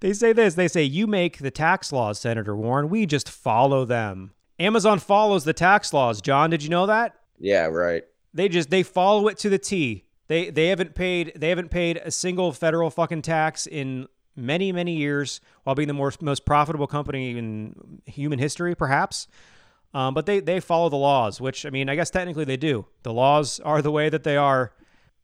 B: they say this. They say you make the tax laws, Senator Warren. We just follow them. Amazon follows the tax laws. John, did you know that?
C: Yeah, right.
B: They just they follow it to the T. They they haven't paid they haven't paid a single federal fucking tax in many many years while being the most most profitable company in human history perhaps. Um, but they they follow the laws, which I mean, I guess technically they do. The laws are the way that they are,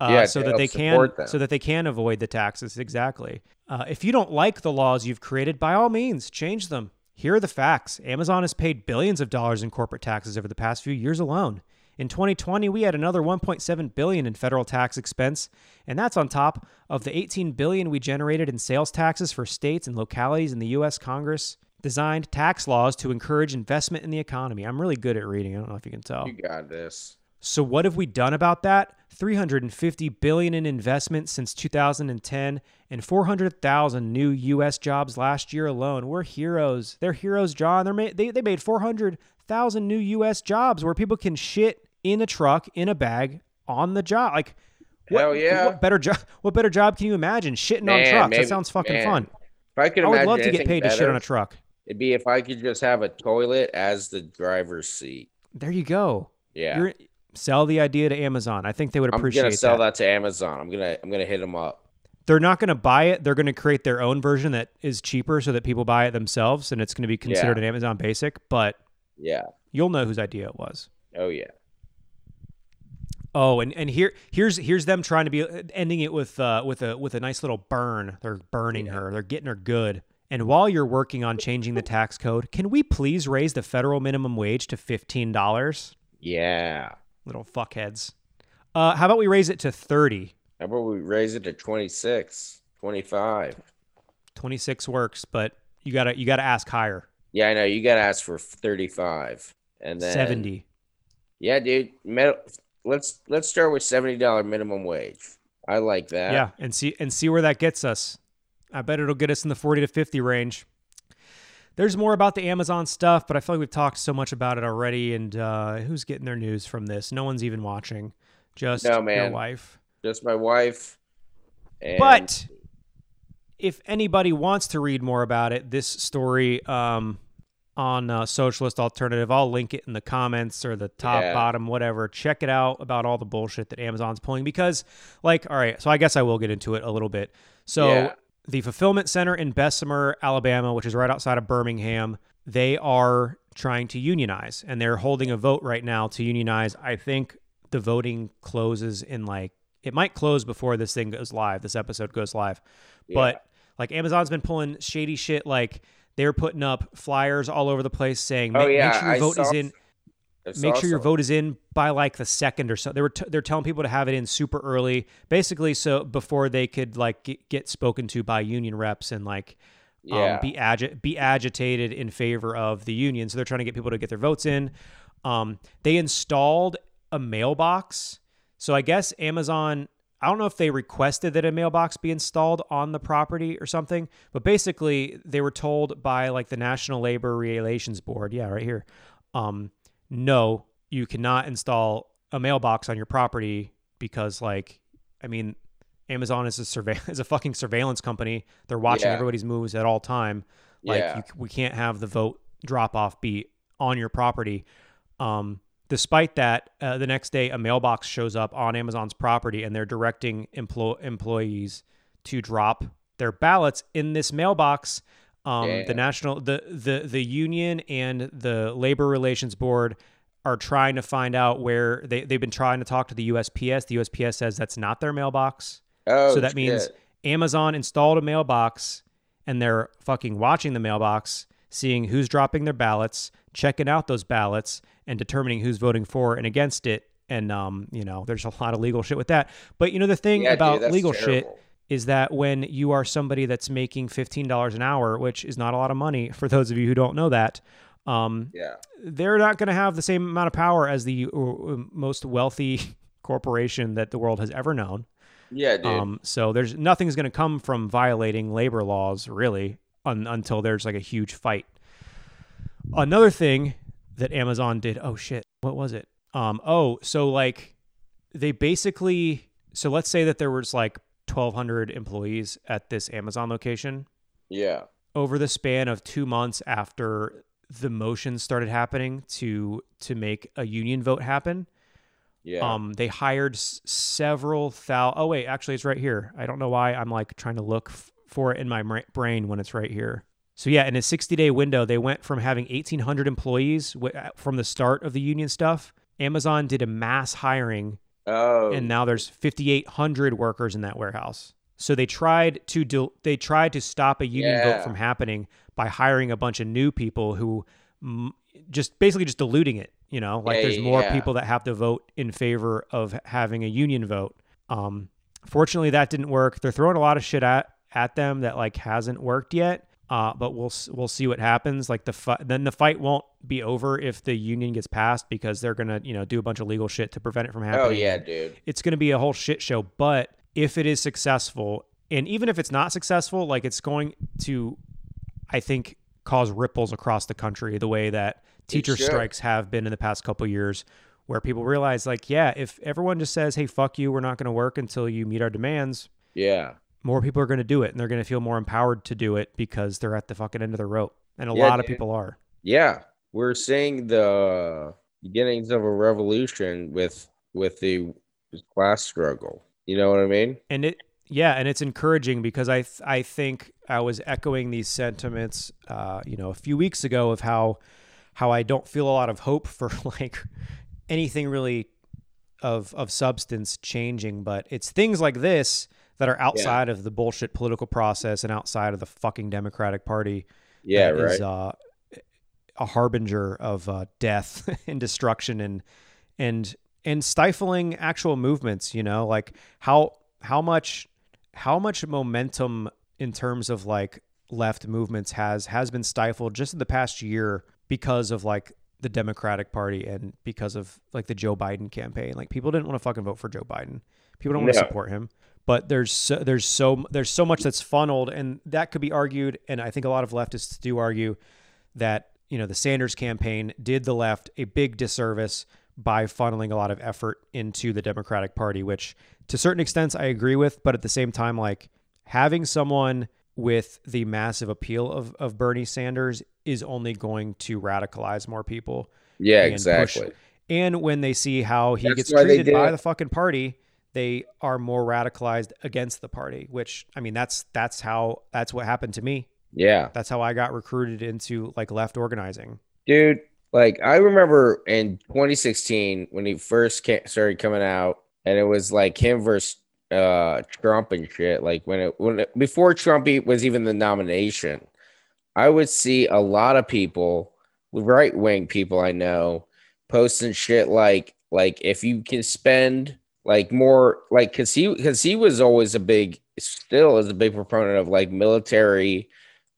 B: uh,
C: Yeah,
B: so that they can so that they can avoid the taxes. Exactly. Uh, if you don't like the laws you've created, by all means, change them. Here are the facts. Amazon has paid billions of dollars in corporate taxes over the past few years alone. In 2020, we had another 1.7 billion in federal tax expense, and that's on top of the 18 billion we generated in sales taxes for states and localities in the US Congress designed tax laws to encourage investment in the economy. I'm really good at reading. I don't know if you can tell.
C: You got this.
B: So what have we done about that? 350 billion in investment since 2010 and 400,000 new US jobs last year alone. We're heroes. They're heroes, John. They're ma- they they made 400,000 new US jobs where people can shit in a truck in a bag on the job. Like what,
C: Hell yeah.
B: what better job what better job can you imagine? Shitting on trucks.
C: maybe-
B: that sounds fucking
C: man,
B: fun.
C: If I could
B: I would love to get paid to shit on a truck.
C: It'd be if I could just have a toilet as the driver's seat.
B: There you go.
C: Yeah.
B: You're sell the idea to Amazon. I think they would appreciate.
C: I'm gonna sell that. to Amazon. I'm gonna I'm gonna hit them up.
B: they're not going to buy it. They're going to create their own version that is cheaper so that people buy it themselves and it's going to be considered an Amazon basic, but
C: Yeah.
B: you'll know whose idea it was.
C: Oh yeah.
B: Oh, and, and here here's here's them trying to be ending it with uh with a with a nice little burn. They're burning her. They're getting her good. And while you're working on changing the tax code, can we please raise the federal minimum wage to $15?
C: Yeah.
B: Little fuckheads. Uh how about we raise it to 30?
C: How about we raise it to 26, 25?
B: 26 works, but you got to you got to ask higher.
C: Yeah, I know. You gotta ask for 35, and then
B: 70.
C: Yeah, dude. Med- let's let's start with seventy dollar minimum wage. I like that.
B: Yeah, and see and see where that gets us. I bet it'll get us in the 40 to 50 range. There's more about the Amazon stuff, but I feel like we've talked so much about it already. And uh, who's getting their news from this? No one's even watching. Just
C: No, man.
B: your wife.
C: Just my wife. And
B: But if anybody wants to read more about it, this story um, on uh, Socialist Alternative, I'll link it in the comments or the top,
C: Yeah.
B: bottom, whatever. Check it out about all the bullshit that Amazon's pulling because, like, all right, so I guess I will get into it a little bit. So
C: Yeah.
B: The fulfillment center in Bessemer, Alabama, which is right outside of Birmingham, they are trying to unionize and they're holding a vote right now to unionize. I think the voting closes in like it might close before this thing goes live, this episode goes live. But like Amazon's been pulling shady shit like they're putting up flyers all over the place saying
C: Oh,
B: make,
C: yeah,
B: make sure your
C: I
B: vote is
C: saw-
B: in Make sure your vote is in by like the second or so. They were t- they're telling people to have it in super early, basically, so before they could like get, get spoken to by union reps and like
C: Yeah.
B: um, be agi- be agitated in favor of the union. So they're trying to get people to get their votes in. Um, they installed a mailbox. So I guess Amazon. I don't know if they requested that a mailbox be installed on the property or something, but basically they were told by like the National Labor Relations Board, yeah, right here, um, no, you cannot install a mailbox on your property because, like, I mean, Amazon is a survey is a fucking surveillance company. They're watching
C: Yeah.
B: everybody's moves at all time. Like,
C: Yeah.
B: you, we can't have the vote drop off be on your property. Um, despite that, uh, the next day a mailbox shows up on Amazon's property, and they're directing emplo- employees to drop their ballots in this mailbox. Um,
C: Yeah.
B: The national, the the the union and the labor relations board are trying to find out where they they've been trying to talk to the USPS. The USPS says that's not their mailbox.
C: Oh,
B: so that means. Amazon installed a mailbox and they're fucking watching the mailbox, seeing who's dropping their ballots, checking out those ballots, and determining who's voting for and against it. And um, you know, there's a lot of legal shit with that. But you know, the thing
C: Yeah,
B: about
C: that's
B: legal shit
C: terrible.
B: Is that when you are somebody that's making $15 an hour, which is not a lot of money for those of you who don't know that, um,
C: Yeah.
B: they're not going to have the same amount of power as the uh, most wealthy corporation that the world has ever known.
C: Yeah, dude.
B: Um, so there's nothing's going to come from violating labor laws really un, until there's like a huge fight. Another thing that Amazon did. Oh shit, what was it? Um, oh, so like they basically. So let's say that there was like 1,200 employees at this Amazon location
C: yeah.
B: over the span of two months after the motions started happening to to make a union vote happen.
C: Yeah.
B: Um, they hired s- several thou. Oh wait, actually, it's right here. I don't know why I'm like trying to look f- for it in my brain when it's right here. So yeah, in a 60 day window, they went from having 1,800 employees w- uh, from the start of the union stuff. Amazon did a mass hiring,
C: oh.
B: and now there's 5,800 workers in that warehouse. So they tried to do. They tried to stop a union
C: Yeah.
B: vote from happening by hiring a bunch of new people who mm, just basically just diluting it. You know, like
C: Yeah,
B: there's more
C: yeah.
B: people that have to vote in favor of having a union vote. Um, fortunately, that didn't work. They're throwing a lot of shit at at them that like hasn't worked yet. Uh, but we'll we'll see what happens. Like the fi- then the fight won't be over if the union gets passed because they're gonna you know do a bunch of legal shit to prevent it from happening
C: oh yeah, dude.
B: it's going to be a whole shit show. But if it is successful, and even if it's not successful, like it's going to, I think, cause ripples across the country the way that teacher strikes have been in the past couple years, where people realize, like, yeah, if everyone just says, "Hey, fuck you, we're not going to work until you meet our demands,"
C: Yeah.
B: More people are going to do it, and they're going to feel more empowered to do it because they're at the fucking end of the rope, and a
C: Yeah,
B: lot of
C: dude.
B: people are.
C: Yeah. We're seeing the beginnings of a revolution with with the class struggle. You know what I mean?
B: and it yeah and it's encouraging because i th- i think i was echoing these sentiments uh you know a few weeks ago of how how i don't feel a lot of hope for like anything really of of substance changing but it's things like this that are outside of the bullshit political process and outside of the fucking democratic party
C: Yeah, right.
B: is, uh, a harbinger of uh, death and destruction and and and stifling actual movements. You know, like how how much how much momentum in terms of like left movements has has been stifled just in the past year because of like the Democratic Party and because of like the Joe Biden campaign. Like people didn't want to fucking vote for Joe Biden. People don't want to support him. But there's so, there's so there's so much that's funneled, and that could be argued. And I think a lot of leftists do argue that you know the Sanders campaign did the left a big disservice by funneling a lot of effort into the Democratic Party, which to certain extents I agree with, but at the same time, like having someone with the massive appeal of, of Bernie Sanders is only going to radicalize more people.
C: yeah,
B: and push-
C: exactly.
B: And when they see how he
C: That's
B: gets treated by
C: it.
B: the fucking party, they are more radicalized against the party, which I mean that's that's how that's what happened to me.
C: Yeah.
B: That's how I got recruited into like left organizing.
C: Dude, like I remember in 2016 when he first ca- started coming out, and it was like him versus uh Trump and shit. Like when it when it, before Trump was even the nomination, I would see a lot of people, right wing people I know, posting shit like like if you can spend like more like because he because he was always a big still is a big proponent of like military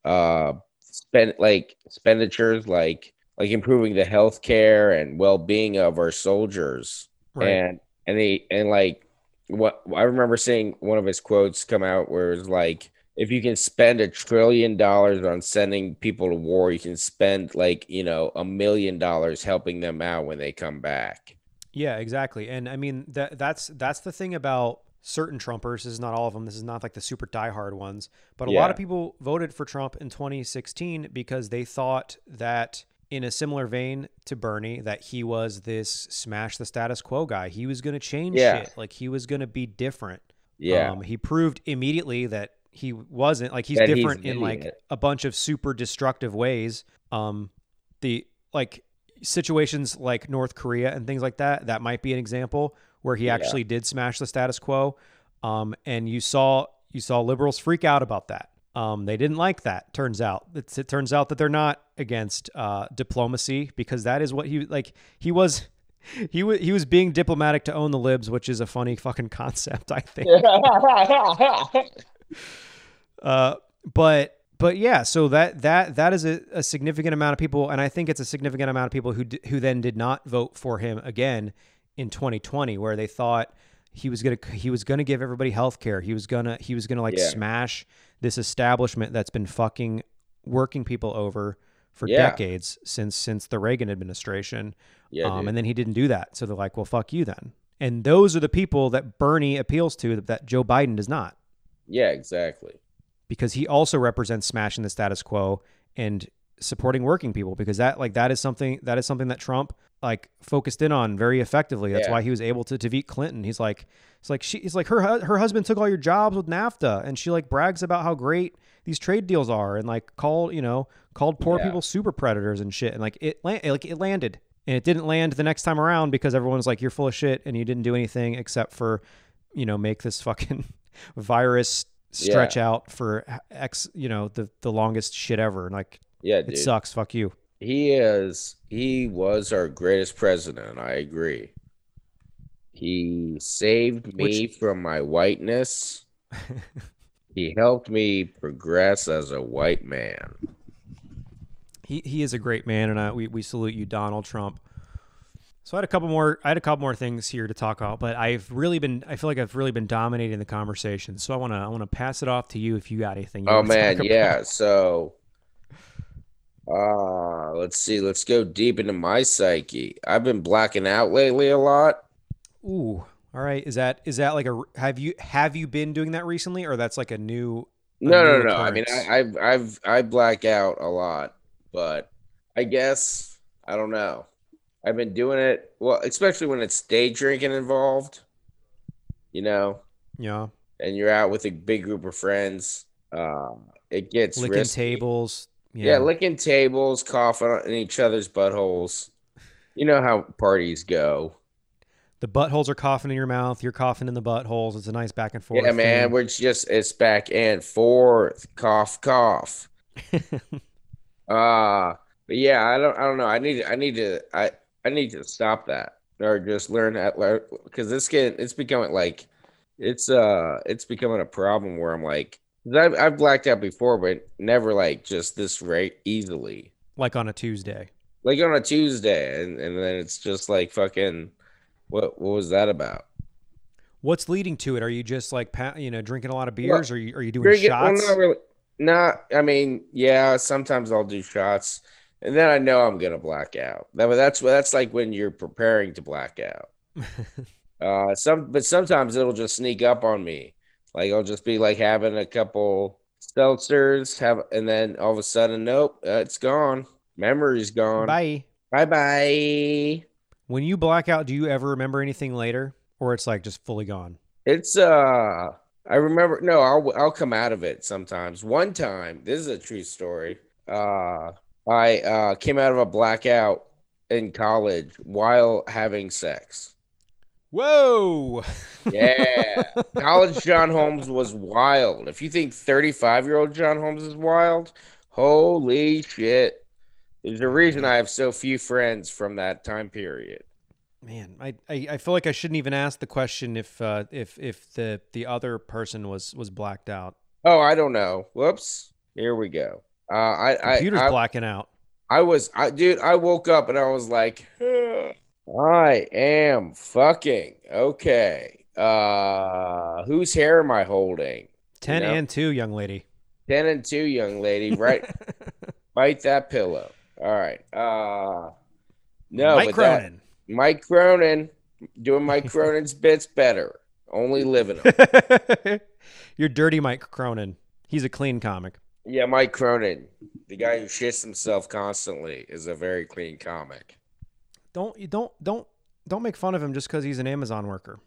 C: uh spend like expenditures like like improving the health care and well-being of our soldiers
B: Right.
C: and and he and like what i remember seeing one of his quotes come out where it's like if you can spend a trillion dollars on sending people to war you can spend like you know a million dollars helping them out when they come back
B: Yeah, exactly. And I mean that that's that's the thing about certain Trumpers. This is not all of them. This is not like the super diehard ones. But a lot of people voted for Trump in 2016 because they thought that in a similar vein to Bernie, that he was this smash the status quo guy. He was going to change
C: Yeah.
B: shit. Like he was going to be different.
C: yeah
B: Um, he proved immediately that he wasn't. Like he's
C: That
B: different
C: an
B: in like a bunch of super destructive ways. Um, the like situations like North Korea and things like that. That might be an example where he
C: Yeah.
B: actually did smash the status quo. Um, and you saw you saw liberals freak out about that. Um, they didn't like that. Turns out it's, it turns out that they're not against uh, diplomacy because that is what he like. He was he was he was being diplomatic to own the libs, which is a funny fucking concept, I think. uh, but but yeah, so that that that is a, a, significant amount of people, and I think it's a significant amount of people who d- who then did not vote for him again in 2020, where they thought he was gonna he was gonna give everybody health care. He was gonna he was gonna like yeah. smash this establishment that's been fucking working people over for yeah. decades since since the Reagan administration. Yeah, um, and then he didn't do that. So they're like, well, fuck you then. And those are the people that Bernie appeals to that Joe Biden does not.
C: Yeah, exactly.
B: Because he also represents smashing the status quo and supporting working people because that like that is something that is something that Trump like focused in on very effectively. That's yeah. why he was able to defeat Clinton. He's like it's like she he's like her her husband took all your jobs with NAFTA and she like brags about how great these trade deals are and like called, you know, called poor yeah. people super predators and shit and like it like it landed and it didn't land the next time around because everyone's like you're full of shit and you didn't do anything except for you know make this fucking virus stretch yeah. out for x you know the the longest shit ever. And like yeah it dude. sucks. Fuck you.
C: He is he was our greatest president. I agree. He saved me Which... from my whiteness. He helped me progress as a white man.
B: He he is a great man, and I, we we salute you, Donald Trump. So I had a couple more. I had a couple more things here to talk about, but I've really been. I feel like I've really been dominating the conversation. So I want to. I want to pass it off to you if you got anything.
C: Oh man, yeah. So, uh, let's see. Let's go deep into my psyche. I've been blacking out lately a lot.
B: Ooh. All right. Is that is that like a have you have you been doing that recently, or that's like a new?
C: A no, new no, no. I mean, I, I've I've I black out a lot but I guess I don't know. I've been doing it well, especially when it's day drinking involved. You know.
B: Yeah.
C: And you're out with a big group of friends. Uh, it gets
B: licking
C: risky.
B: tables.
C: Yeah. yeah, licking tables, coughing in each other's buttholes. You know how parties go.
B: The buttholes are coughing in your mouth. You're coughing in the buttholes. It's a nice back and forth.
C: Yeah, man. Thing. We're just it's back and forth. Cough, cough. Uh but yeah, I don't I don't know. I need I need to I I need to stop that or just learn that because this get it's becoming like it's uh it's becoming a problem where I'm like I've, I've blacked out before, but never like just this rate easily.
B: Like on a Tuesday.
C: Like on a Tuesday, and, and then it's just like fucking. What what was that about?
B: What's leading to it? Are you just like you know drinking a lot of beers, well, or are you, are you doing drinking, shots?
C: Well, not really. Nah, I mean, yeah, sometimes I'll do shots, and then I know I'm gonna black out. That, that's that's like when you're preparing to black out. uh, some, but sometimes it'll just sneak up on me. Like I'll just be like having a couple seltzers, have, and then all of a sudden, nope, uh, it's gone. Memory's gone.
B: Bye.
C: Bye. Bye.
B: When you black out, do you ever remember anything later, or it's like just fully gone?
C: It's uh I remember. No, I'll I'll come out of it sometimes. One time, this is a true story. Uh, I uh, came out of a blackout in college while having sex.
B: Whoa!
C: yeah, college John Holmes was wild. If you think thirty-five-year-old John Holmes is wild, holy shit! There's a reason I have so few friends from that time period.
B: Man, I, I, I, feel like I shouldn't even ask the question if uh, if if the the other person was was blacked out.
C: Oh, I don't know. Whoops. Here we go. Uh, I
B: computer's
C: I,
B: blacking out.
C: I was, I dude. I woke up and I was like, I am fucking okay. Uh, whose hair am I holding?
B: Ten you know? and two, young lady.
C: Ten and two, young lady. Right. Bite that pillow. All right. Uh, no,
B: Mike Cronin. That,
C: Mike Cronin doing Mike Cronin's bits better. Only living them.
B: You're dirty Mike Cronin. He's a clean comic.
C: Yeah, Mike Cronin, the guy who shits himself constantly, is a very clean comic.
B: Don't you don't don't don't make fun of him just because he's an Amazon worker.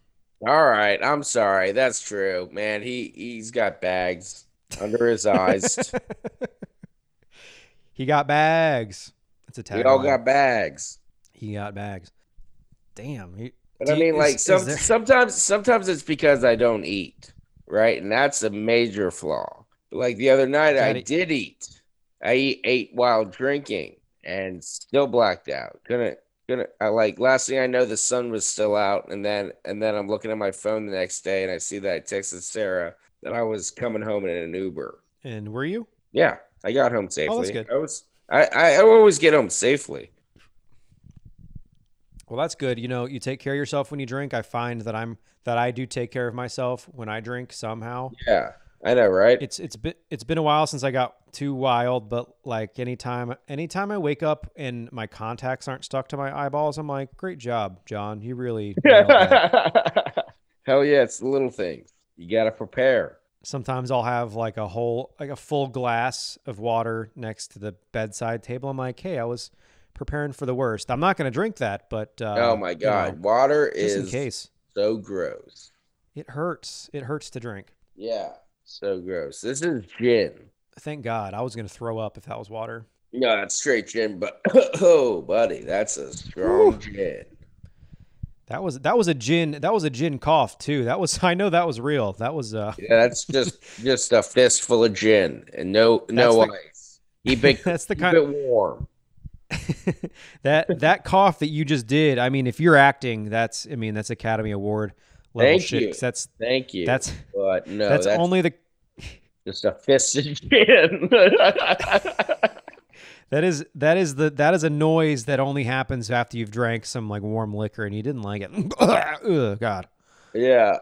C: All right, I'm sorry. That's true, man. He he's got bags under his eyes.
B: he got bags. It's a tagline.
C: We all got bags.
B: He got bags damn. He,
C: but I mean, like some, there... sometimes, sometimes it's because I don't eat, right? And that's a major flaw. Like the other night, I did eat. I ate while drinking and still blacked out. Couldn't gonna I, like last thing I know, the sun was still out, and then and then I'm looking at my phone the next day, and I see that I texted Sarah that I was coming home in an Uber.
B: And were you?
C: Yeah, I got home safely.
B: Oh, that's good.
C: I was I, I I always get home safely.
B: Well, that's good. You know, you take care of yourself when you drink. I find that I'm that I do take care of myself when I drink somehow.
C: Yeah, I know, right?
B: It's it's been it's been a while since I got too wild, but like anytime anytime I wake up and my contacts aren't stuck to my eyeballs, I'm like, great job, John. You really that."
C: Hell yeah, it's the little things. You gotta prepare.
B: Sometimes I'll have like a whole like a full glass of water next to the bedside table. I'm like, hey, I was preparing for the worst. I'm not going to drink that, but uh,
C: oh my
B: you know,
C: god, water
B: just in
C: is
B: case
C: so gross.
B: it hurts. It hurts to drink.
C: Yeah, so gross. This is gin.
B: Thank God. I was going to throw up if that was water.
C: No, it's straight gin, but oh, buddy, that's a strong gin.
B: That was that was a gin. That was a gin cough too. That was I know that was real. That was uh
C: Yeah, that's just just a fistful of gin and no no
B: That's the-
C: ice. Keep it
B: that's the kind
C: it warm.
B: that that cough that you just did. I mean, if you're acting, that's I mean that's Academy Award level
C: Thank
B: shit.
C: you.
B: That's
C: Thank you.
B: that's
C: but no,
B: that's,
C: that's,
B: only the
C: just a fist gin.
B: that is that is the that is a noise that only happens after you've drank some like warm liquor and you didn't like it. Ugh, God.
C: yeah.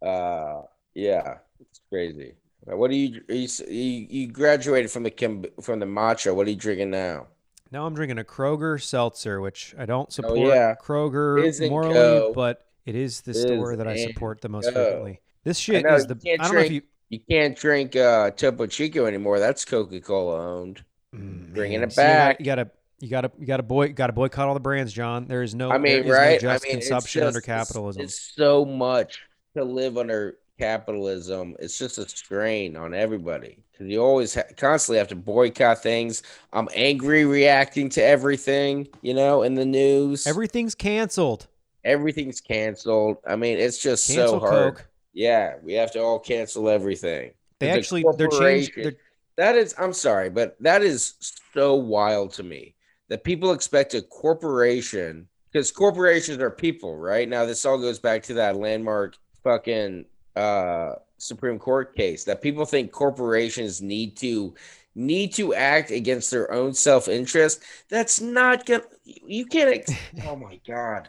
C: Uh yeah. It's crazy. What do you you you graduated from the Kim, from the matcha. What are you drinking now?
B: Now I'm drinking a Kroger seltzer, which I don't support
C: Oh, yeah.
B: Kroger
C: Is and
B: morally,
C: go.
B: but it is the
C: Is
B: store that I support the most
C: go.
B: frequently. This shit
C: know,
B: is the I don't know if you
C: You can't drink uh Topo Chico anymore. That's Coca-Cola owned.
B: Mm,
C: Bringing
B: man.
C: it
B: See, you gotta-
C: back.
B: You gotta, you gotta, you gotta boy, gotta boycott all the brands, John. There is no,
C: I mean,
B: is no
C: right?
B: just
C: I mean, it's
B: consumption under
C: just- it's-
B: capitalism.
C: It's, so much to live under capitalism. It's just a strain on everybody because you always ha- constantly have to boycott things. I'm angry reacting to everything, you know, in the news.
B: Everything's canceled.
C: Everything's canceled. I mean, it's just
B: Cancel
C: so hard.
B: Coke.
C: Yeah, we have to all cancel everything.
B: They
C: The
B: actually, they're They're,
C: That is, I'm sorry, but that is so wild to me that people expect a corporation because corporations are people, right? Now, this all goes back to that landmark fucking uh, Supreme Court case that people think corporations need to need to act against their own self interest. That's not gonna. You can't. Ex- oh my god,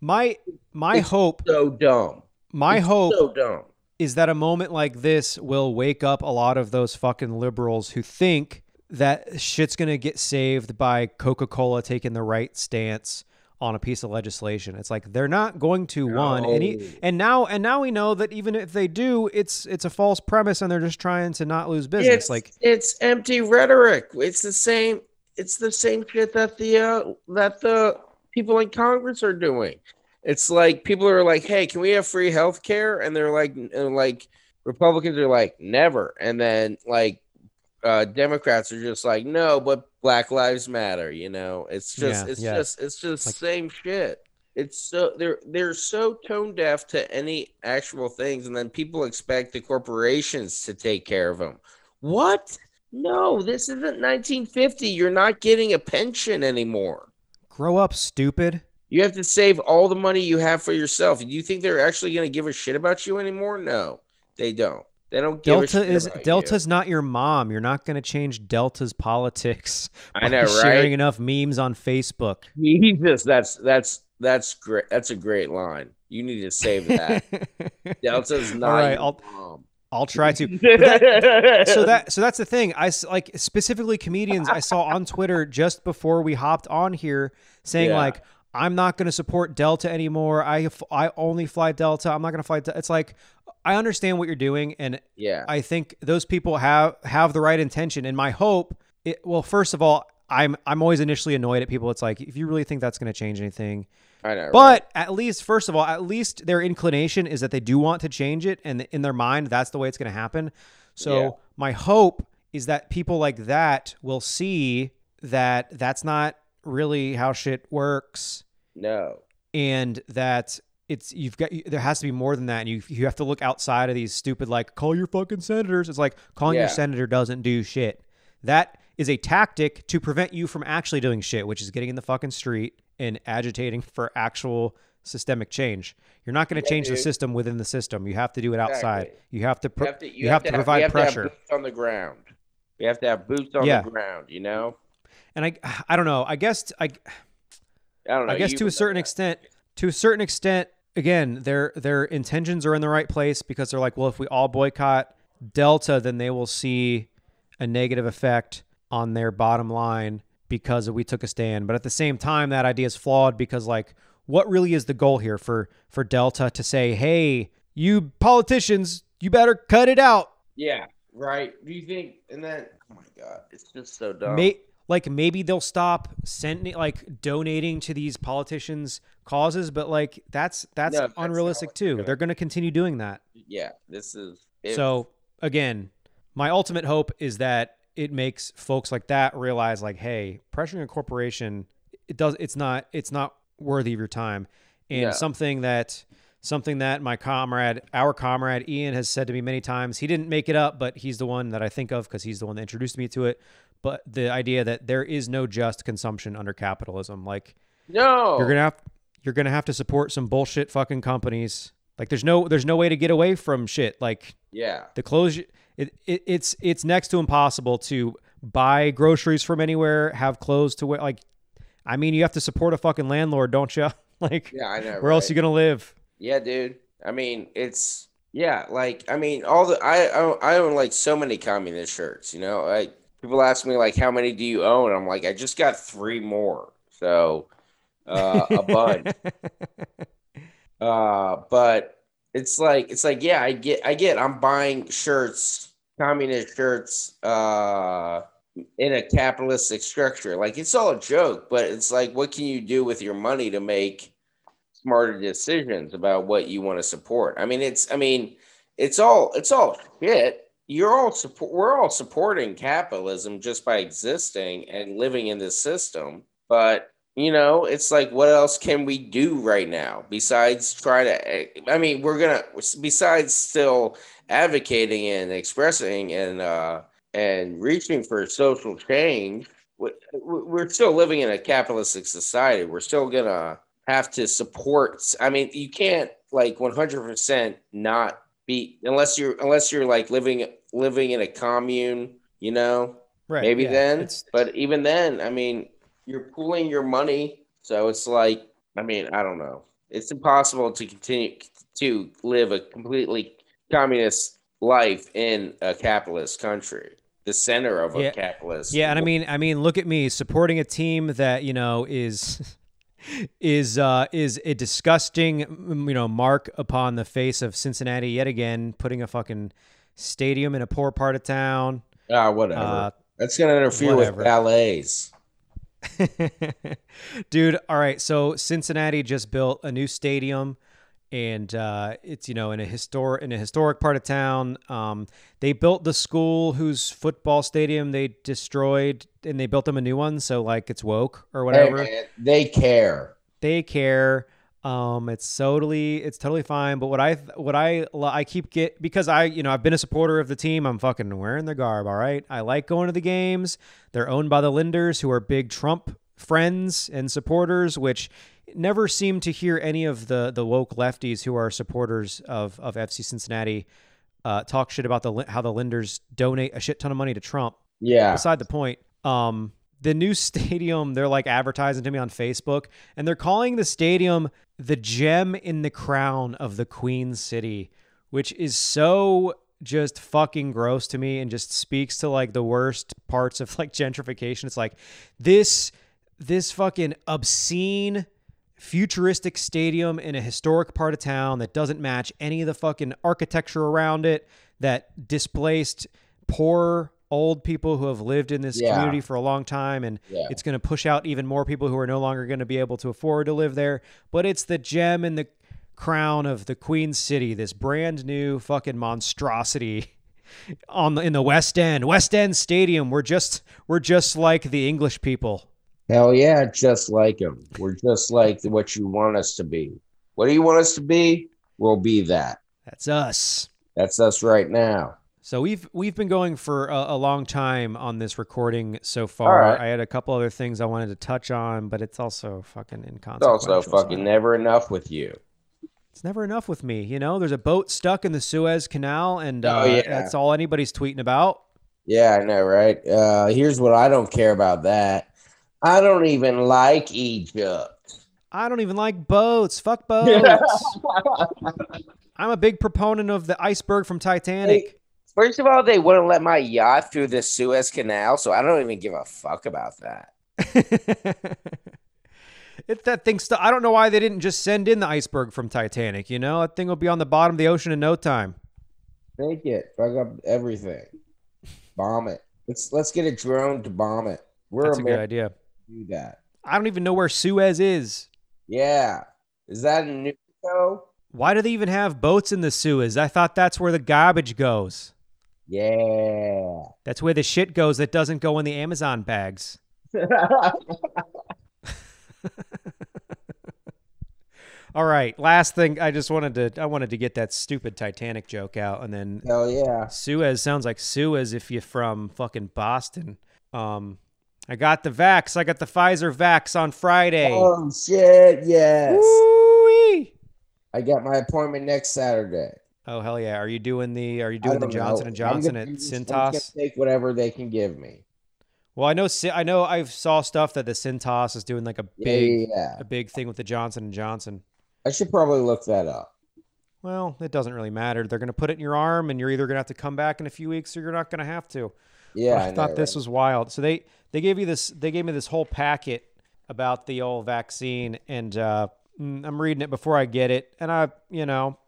B: my, my
C: It's
B: hope,
C: so dumb.
B: my
C: It's
B: hope
C: so dumb.
B: is that a moment like this will wake up a lot of those fucking liberals who think that shit's going to get saved by Coca-Cola taking the right stance on a piece of legislation. It's like they're not going to one and he, and now and now we know that even if they do, it's it's a false premise and they're just trying to not lose business.
C: It's
B: like
C: it's empty rhetoric. It's the same. It's the same shit that the uh, that the people in Congress are doing. It's like people are like, "Hey, can we have free health care?" And they're like, and like Republicans are like, "Never." And then like uh, Democrats are just like, "No, but Black Lives Matter." You know, it's just
B: Yeah,
C: it's
B: yeah.
C: just it's just
B: Like-
C: same shit. It's so they're they're so tone deaf to any actual things, and then people expect the corporations to take care of them. What? No, this isn't 1950. You're not getting a pension anymore.
B: Grow up, stupid.
C: You have to save all the money you have for yourself. Do you think they're actually going to give a shit about you anymore? No, they don't. They don't give a
B: Delta
C: shit
B: is
C: about you.
B: Not your mom. You're not going to change Delta's politics
C: I know,
B: sharing enough memes on Facebook.
C: Jesus, that's that's that's great. That's a great line. You need to save that. Delta's not
B: All right,
C: your
B: I'll
C: mom.
B: I'll try to. That- so that so that's the thing. I like specifically comedians I saw on Twitter just before we hopped on here saying
C: Yeah.
B: like I'm not going to support Delta anymore. I I only fly Delta. I'm not going to fly. Del-. It's like I understand what you're doing, and
C: yeah,
B: I think those people have have the right intention. And my hope, it, well, first of all, I'm I'm always initially annoyed at people. It's like if you really think that's going to change anything,
C: I know. right?
B: but at least, first of all, at least their inclination is that they do want to change it, and in their mind, that's the way it's going to happen. So
C: Yeah.
B: my hope is that people like that will see that that's not really how shit works,
C: no,
B: and that it's you've got there has to be more than that, and you you have to look outside of these stupid like call your fucking senators. It's like calling your senator doesn't do shit. That is a tactic to prevent you from actually doing shit, which is getting in the fucking street and agitating for actual systemic change. You're not going to
C: Yeah,
B: change the system within the system. You have to do it outside.
C: Exactly.
B: You have to. Pr-
C: You have to,
B: you have to provide
C: have
B: pressure.
C: To have boots on the ground. We have to have boots on
B: Yeah.
C: the ground. You know.
B: and I, I don't know. I guess I,
C: I don't know.
B: I guess
C: you
B: to a certain extent, to a certain extent, again, their their intentions are in the right place because they're like, well, if we all boycott Delta, then they will see a negative effect on their bottom line because we took a stand. But at the same time, that idea is flawed because like, what really is the goal here for for Delta to say, hey, you politicians, you better cut it out?
C: Yeah. Right. Do you think? And then, oh my god, it's just so dumb.
B: May, like maybe they'll stop sending like donating to these politicians causes but like that's that's
C: No, that's
B: unrealistic too
C: gonna-
B: they're going to continue doing that
C: yeah. This is. if-
B: so again my ultimate hope is that it makes folks like that realize like hey pressuring a corporation it does it's not it's not worthy of your time and
C: Yeah.
B: something that something that my comrade our comrade Ian has said to me many times he didn't make it up but he's the one that I think of because he's the one that introduced me to it but the idea that there is no just consumption under capitalism like
C: no.
B: you're gonna have you're gonna have to support some bullshit fucking companies like there's no there's no way to get away from shit like
C: Yeah.
B: the clothes it, it it's it's next to impossible to buy groceries from anywhere have clothes to wear like i mean you have to support a fucking landlord don't you like
C: Yeah. I know.
B: where else
C: right?
B: you gonna live
C: Yeah, dude. I mean, it's yeah. Like, I mean, all the I I own, I own like so many communist shirts. You know, like people ask me like, how many do you own? I'm like, I just got three more. So, uh, a bunch. Uh, but it's like it's like yeah, I get I get I'm buying shirts, communist shirts, uh, in a capitalistic structure. Like it's all a joke, but it's like, what can you do with your money to make smarter decisions about what you want to support? I mean, it's I mean, it's all it's all shit. You're all support. We're all supporting capitalism just by existing and living in this system, but you know, it's like, what else can we do right now besides try to? I mean, we're gonna besides still advocating and expressing and uh, and reaching for social change. we- We're still living in a capitalistic society. We're still gonna have to support. I mean, you can't like 100 percent not be unless you're unless you're like living living in a commune. You know,
B: right
C: maybe
B: yeah,
C: then
B: it's,
C: but even then i mean you're pooling your money so it's like i mean i don't know. It's impossible to continue to live a completely communist life in a capitalist country the center of a
B: Yeah.
C: capitalist
B: yeah and i mean i mean look at me supporting a team that you know is is uh is a disgusting you know mark upon the face of cincinnati yet again putting a fucking stadium in a poor part of town.
C: Ah whatever.
B: Uh
C: that's going to interfere
B: whatever.
C: with ballets
B: Dude, all right. So Cincinnati just built a new stadium, and uh, it's you know in a historic in a historic part of town. Um, they built the school whose football stadium they destroyed, and they built them a new one. So like it's woke or
C: Hey,
B: whatever.
C: man, they care
B: they care. Um, it's totally it's totally fine. But what I what I I keep get because I you know I've been a supporter of the team. I'm fucking wearing their garb. All right. I like going to the games. They're owned by the Lindners, who are big Trump friends and supporters, which never seem to hear any of the the woke lefties who are supporters of of FC Cincinnati uh, talk shit about the how the Lindners donate a shit ton of money to Trump
C: yeah
B: beside the point. Um, the new stadium, they're like advertising to me on Facebook, and they're calling the stadium the gem in the crown of the Queen City, which is so just fucking gross to me and just speaks to like the worst parts of like gentrification. It's like this this fucking obscene futuristic stadium in a historic part of town that doesn't match any of the fucking architecture around it that displaced poor old people who have lived in this
C: Yeah.
B: community for a long time and
C: Yeah.
B: it's going to push out even more people who are no longer going to be able to afford to live there but it's the gem in the crown of the queen city this brand new fucking monstrosity on the, in the west end west end stadium we're just we're just like the english people
C: Hell yeah, just like them. We're just like what you want us to be. What do you want us to be? We'll be that.
B: that's us
C: That's us right now.
B: So we've we've been going for a, a long time on this recording so far.
C: right.
B: I had a couple other things I wanted to touch on, but it's also fucking
C: It's
B: inconsequential.
C: also fucking never enough with you.
B: It's never enough with me. You know, there's a boat stuck in the Suez Canal, and uh,
C: Oh, yeah.
B: that's all anybody's tweeting about.
C: Yeah, I know, right? Uh, here's what I don't care about that. I don't even like Egypt.
B: I don't even like boats. Fuck boats. I'm a big proponent of the iceberg from Titanic.
C: First of all, they wouldn't let my yacht through the Suez Canal, so I don't even give a fuck about that.
B: it that thing stu- I don't know why they didn't just send in the iceberg from Titanic. You know, that thing will be on the bottom of the ocean in no time.
C: Take it, fuck up everything, bomb it. Let's let's get a drone to bomb it. We're
B: That's a good idea.
C: do that.
B: I don't even know where Suez is.
C: Yeah, is that in new show?
B: Why do they even have boats in the Suez? I thought that's where the garbage goes.
C: Yeah.
B: That's where the shit goes that doesn't go in the Amazon bags. All right, last thing I just wanted to I wanted to get that stupid Titanic joke out and then
C: Oh yeah.
B: Suez sounds like Suez if you're from fucking Boston. Um I got the vax. I got the Pfizer vax on Friday.
C: Oh shit, yes.
B: Woo-wee.
C: I got my appointment next Saturday.
B: Oh hell yeah! Are you doing the Are you doing the
C: don't know.
B: Johnson and Johnson
C: gonna-
B: at
C: I'm just- I'm just
B: Cintas?
C: Take whatever they can give me.
B: Well, I know I know I saw stuff that the Cintas is doing like a big
C: yeah, yeah.
B: a big thing with the Johnson and Johnson.
C: I should probably look that up.
B: Well, it doesn't really matter. They're going to put it in your arm, and you're either going to have to come back in a few weeks, or you're not going to have to.
C: Yeah,
B: I,
C: I,
B: thought this
C: right?
B: was wild. So they they gave you this. They gave me this whole packet about the old vaccine, and uh, mm, I'm reading it before I get it, and I, you know,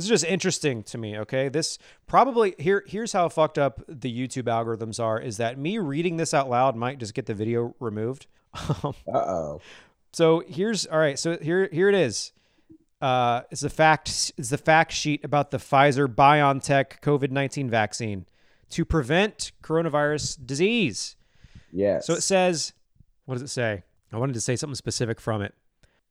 B: this is just interesting to me. Okay, this probably here. Here's how fucked up the YouTube algorithms are. Is that me reading this out loud might just get the video removed. Um,
C: Uh oh.
B: so here's all right. So here here it is. Uh, it's the fact it's the fact sheet about the Pfizer BioNTech COVID nineteen vaccine to prevent coronavirus disease.
C: Yes.
B: So it says, what does it say? I wanted to say something specific from it.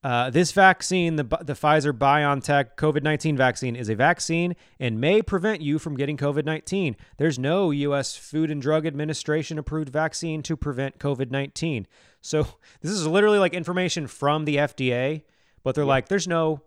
B: Uh, this vaccine, the, the Pfizer BioNTech COVID 19 vaccine, is a vaccine and may prevent you from getting COVID 19. There's no U.S. Food and Drug Administration approved vaccine to prevent COVID 19. So this is literally like information from the FDA, but they're like, there's no,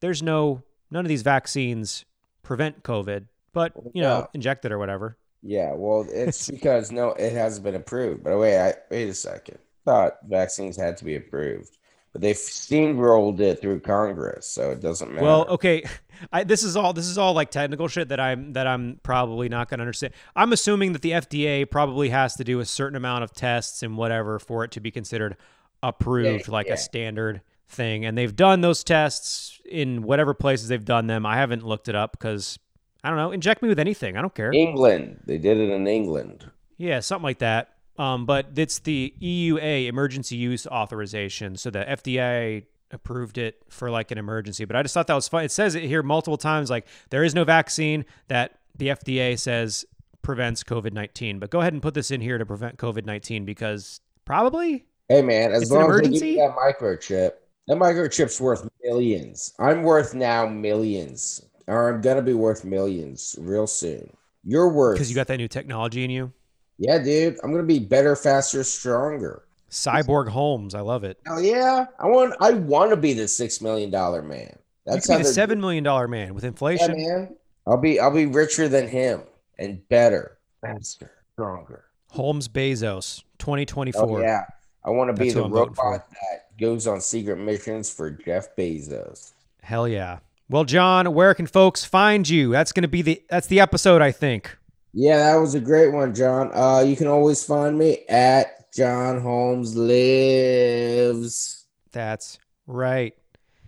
B: there's no, none of these vaccines prevent COVID, but, you know,
C: Yeah.
B: inject it or whatever.
C: Yeah, well, it's because no, it hasn't been approved. But wait, I wait a second. Thought vaccines had to be approved, but they've steamrolled it through Congress, so it doesn't matter.
B: Well, okay, I, this is all this is all like technical shit that I'm that I'm probably not going to understand. I'm assuming that the FDA probably has to do a certain amount of tests and whatever for it to be considered approved, like
C: yeah.
B: a standard thing. And they've done those tests in whatever places they've done them. I haven't looked it up because I don't know. Inject me with anything. I don't care.
C: England, they did it in England.
B: Yeah, something like that. Um, but it's the EUA emergency use authorization. So the FDA approved it for like an emergency. But I just thought that was fun. It says it here multiple times like there is no vaccine that the FDA says prevents COVID 19. But go ahead and put this in here to prevent COVID 19 because probably.
C: Hey man, as long as they give that microchip, that microchip's worth millions. I'm worth now millions, or I'm gonna be worth millions real soon. You're worth
B: Because you got that new technology in you.
C: Yeah, dude. I'm gonna be better, faster, stronger.
B: Cyborg Holmes. I love it.
C: Hell yeah! I want. I want to be the six million dollar man.
B: You
C: That's
B: could
C: how
B: be the $7 million man with inflation.
C: Yeah, man. I'll be. I'll be richer than him and better, faster, stronger.
B: Holmes Bezos, 2024.
C: Oh yeah. I want to be the robot that goes on secret missions for Jeff Bezos.
B: Hell yeah. Well, John, where can folks find you? That's to be the that's the episode, I think.
C: Yeah, that was a great one, John. Uh, you can always find me at John Holmes Lives.
B: That's right.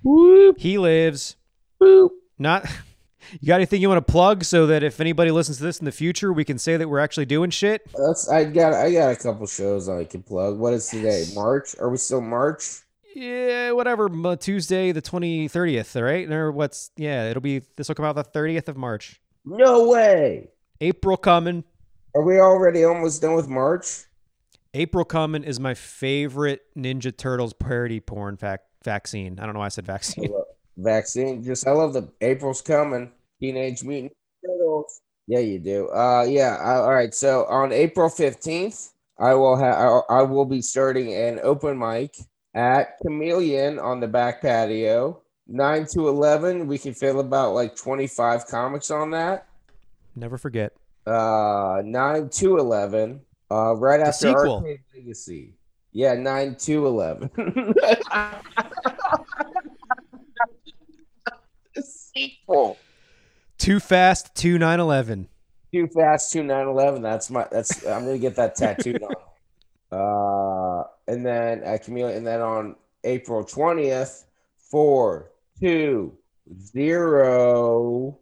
C: Whoop,
B: He lives
C: whoop.
B: not You got anything you want to plug so that if anybody listens to this in the future, we can say that we're actually doing shit?
C: That's I got. I got a couple shows I can plug. What is today? March? Are we still March?
B: Yeah, whatever. Tuesday, the 20, 30th, right? Or what's, yeah, it'll be, this will come out the 30th of March.
C: No way.
B: April coming.
C: Are we already almost done with March?
B: April coming is my favorite Ninja Turtles parody porn vac- vaccine. I don't know why I said
C: I
B: vaccine.
C: love- Vaccine. Just I love the April's coming. Teenage Mutant Turtles. Yeah, you do. Uh, yeah. I, all right. So on April fifteenth, I will have I will be starting an open mic at Chameleon on the back patio. Nine to eleven, we can fill about like twenty five comics on that.
B: Never forget.
C: Uh, nine to eleven. Uh, right after
B: sequel.
C: Arcade Legacy. Yeah, nine to eleven. sequel.
B: Too fast, two nine eleven.
C: Too fast, two nine eleven. That's my. That's. I'm gonna get that tattooed on. Uh, and then at Chameleon, and then on April twentieth, four, two, zero,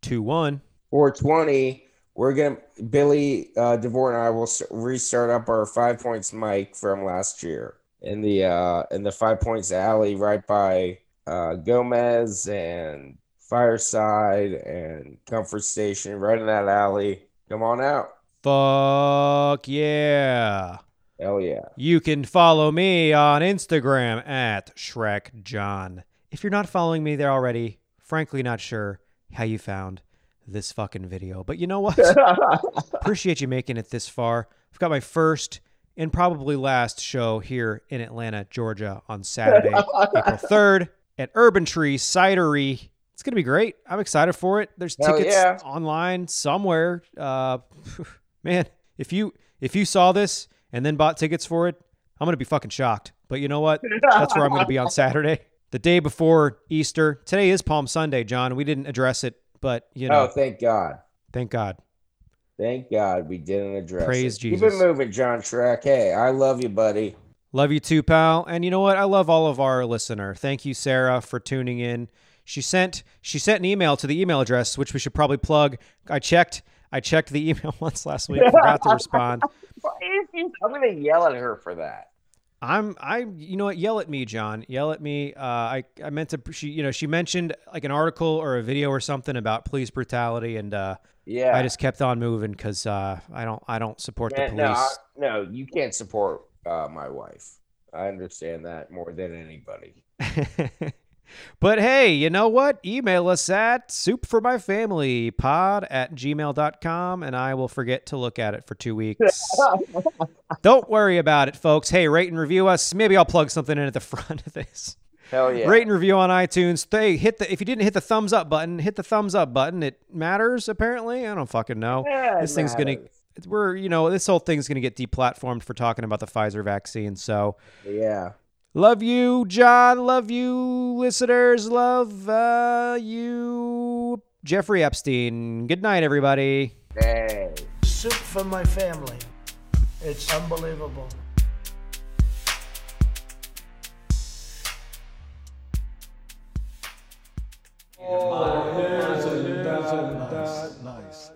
B: Two one.
C: Four twenty. We're gonna Billy uh, DeVore and I will restart up our Five Points mic from last year in the uh in the Five Points alley right by uh Gomez and Fireside and Comfort Station right in that alley. Come on out.
B: Fuck yeah.
C: Hell yeah.
B: You can follow me on Instagram at Shrek John. If you're not following me there already, frankly not sure how you found this fucking video. But you know what? Appreciate you making it this far. I've got my first and probably last show here in Atlanta, Georgia on Saturday, April 3rd at Urban Tree Cidery. It's going to be great. I'm excited for it. There's
C: Hell
B: tickets
C: yeah.
B: online somewhere. Uh, man, if you if you saw this and then bought tickets for it, I'm going to be fucking shocked. But you know what? That's where I'm going to be on Saturday, the day before Easter. Today is Palm Sunday, John. We didn't address it, but you oh, know,
C: Oh, thank God.
B: thank God.
C: Thank God we didn't address
B: Praise
C: it. Keep
B: Jesus.
C: it moving, John Shrek. Hey, I love you, buddy.
B: Love you too, pal. And you know what? I love all of our listener. Thank you, Sarah, for tuning in. She sent she sent an email to the email address, which we should probably plug. I checked. I checked the email once last week. Forgot to respond.
C: I'm gonna yell at her for that.
B: I'm I you know what? Yell at me, John. Yell at me. Uh, I I meant to. She you know she mentioned like an article or a video or something about police brutality, and uh,
C: Yeah.
B: I just kept on moving because uh, I don't I don't support the
C: Yeah, no, I-
B: police.
C: no, you can't support uh, my wife. I understand that more than anybody.
B: but hey, you know what? Email us at soupformyfamilypod at gmail.com and I will forget to look at it for two weeks. Don't worry about it, folks. Hey, rate and review us. Maybe I'll plug something in at the front of this.
C: Hell yeah.
B: Rate and review on iTunes. Hey, hit the if you didn't hit the thumbs up button, hit the thumbs up button. It matters apparently. I don't fucking know.
C: Yeah,
B: this thing's gonna we're you know this whole thing's gonna get deplatformed for talking about the Pfizer vaccine. So
C: Yeah.
B: Love you, John. Love you, listeners. Love uh, you, Jeffrey Epstein. Good night, everybody.
C: Hey.
A: Soup for my family. It's unbelievable. Oh, that's, a, that's, a, that's nice.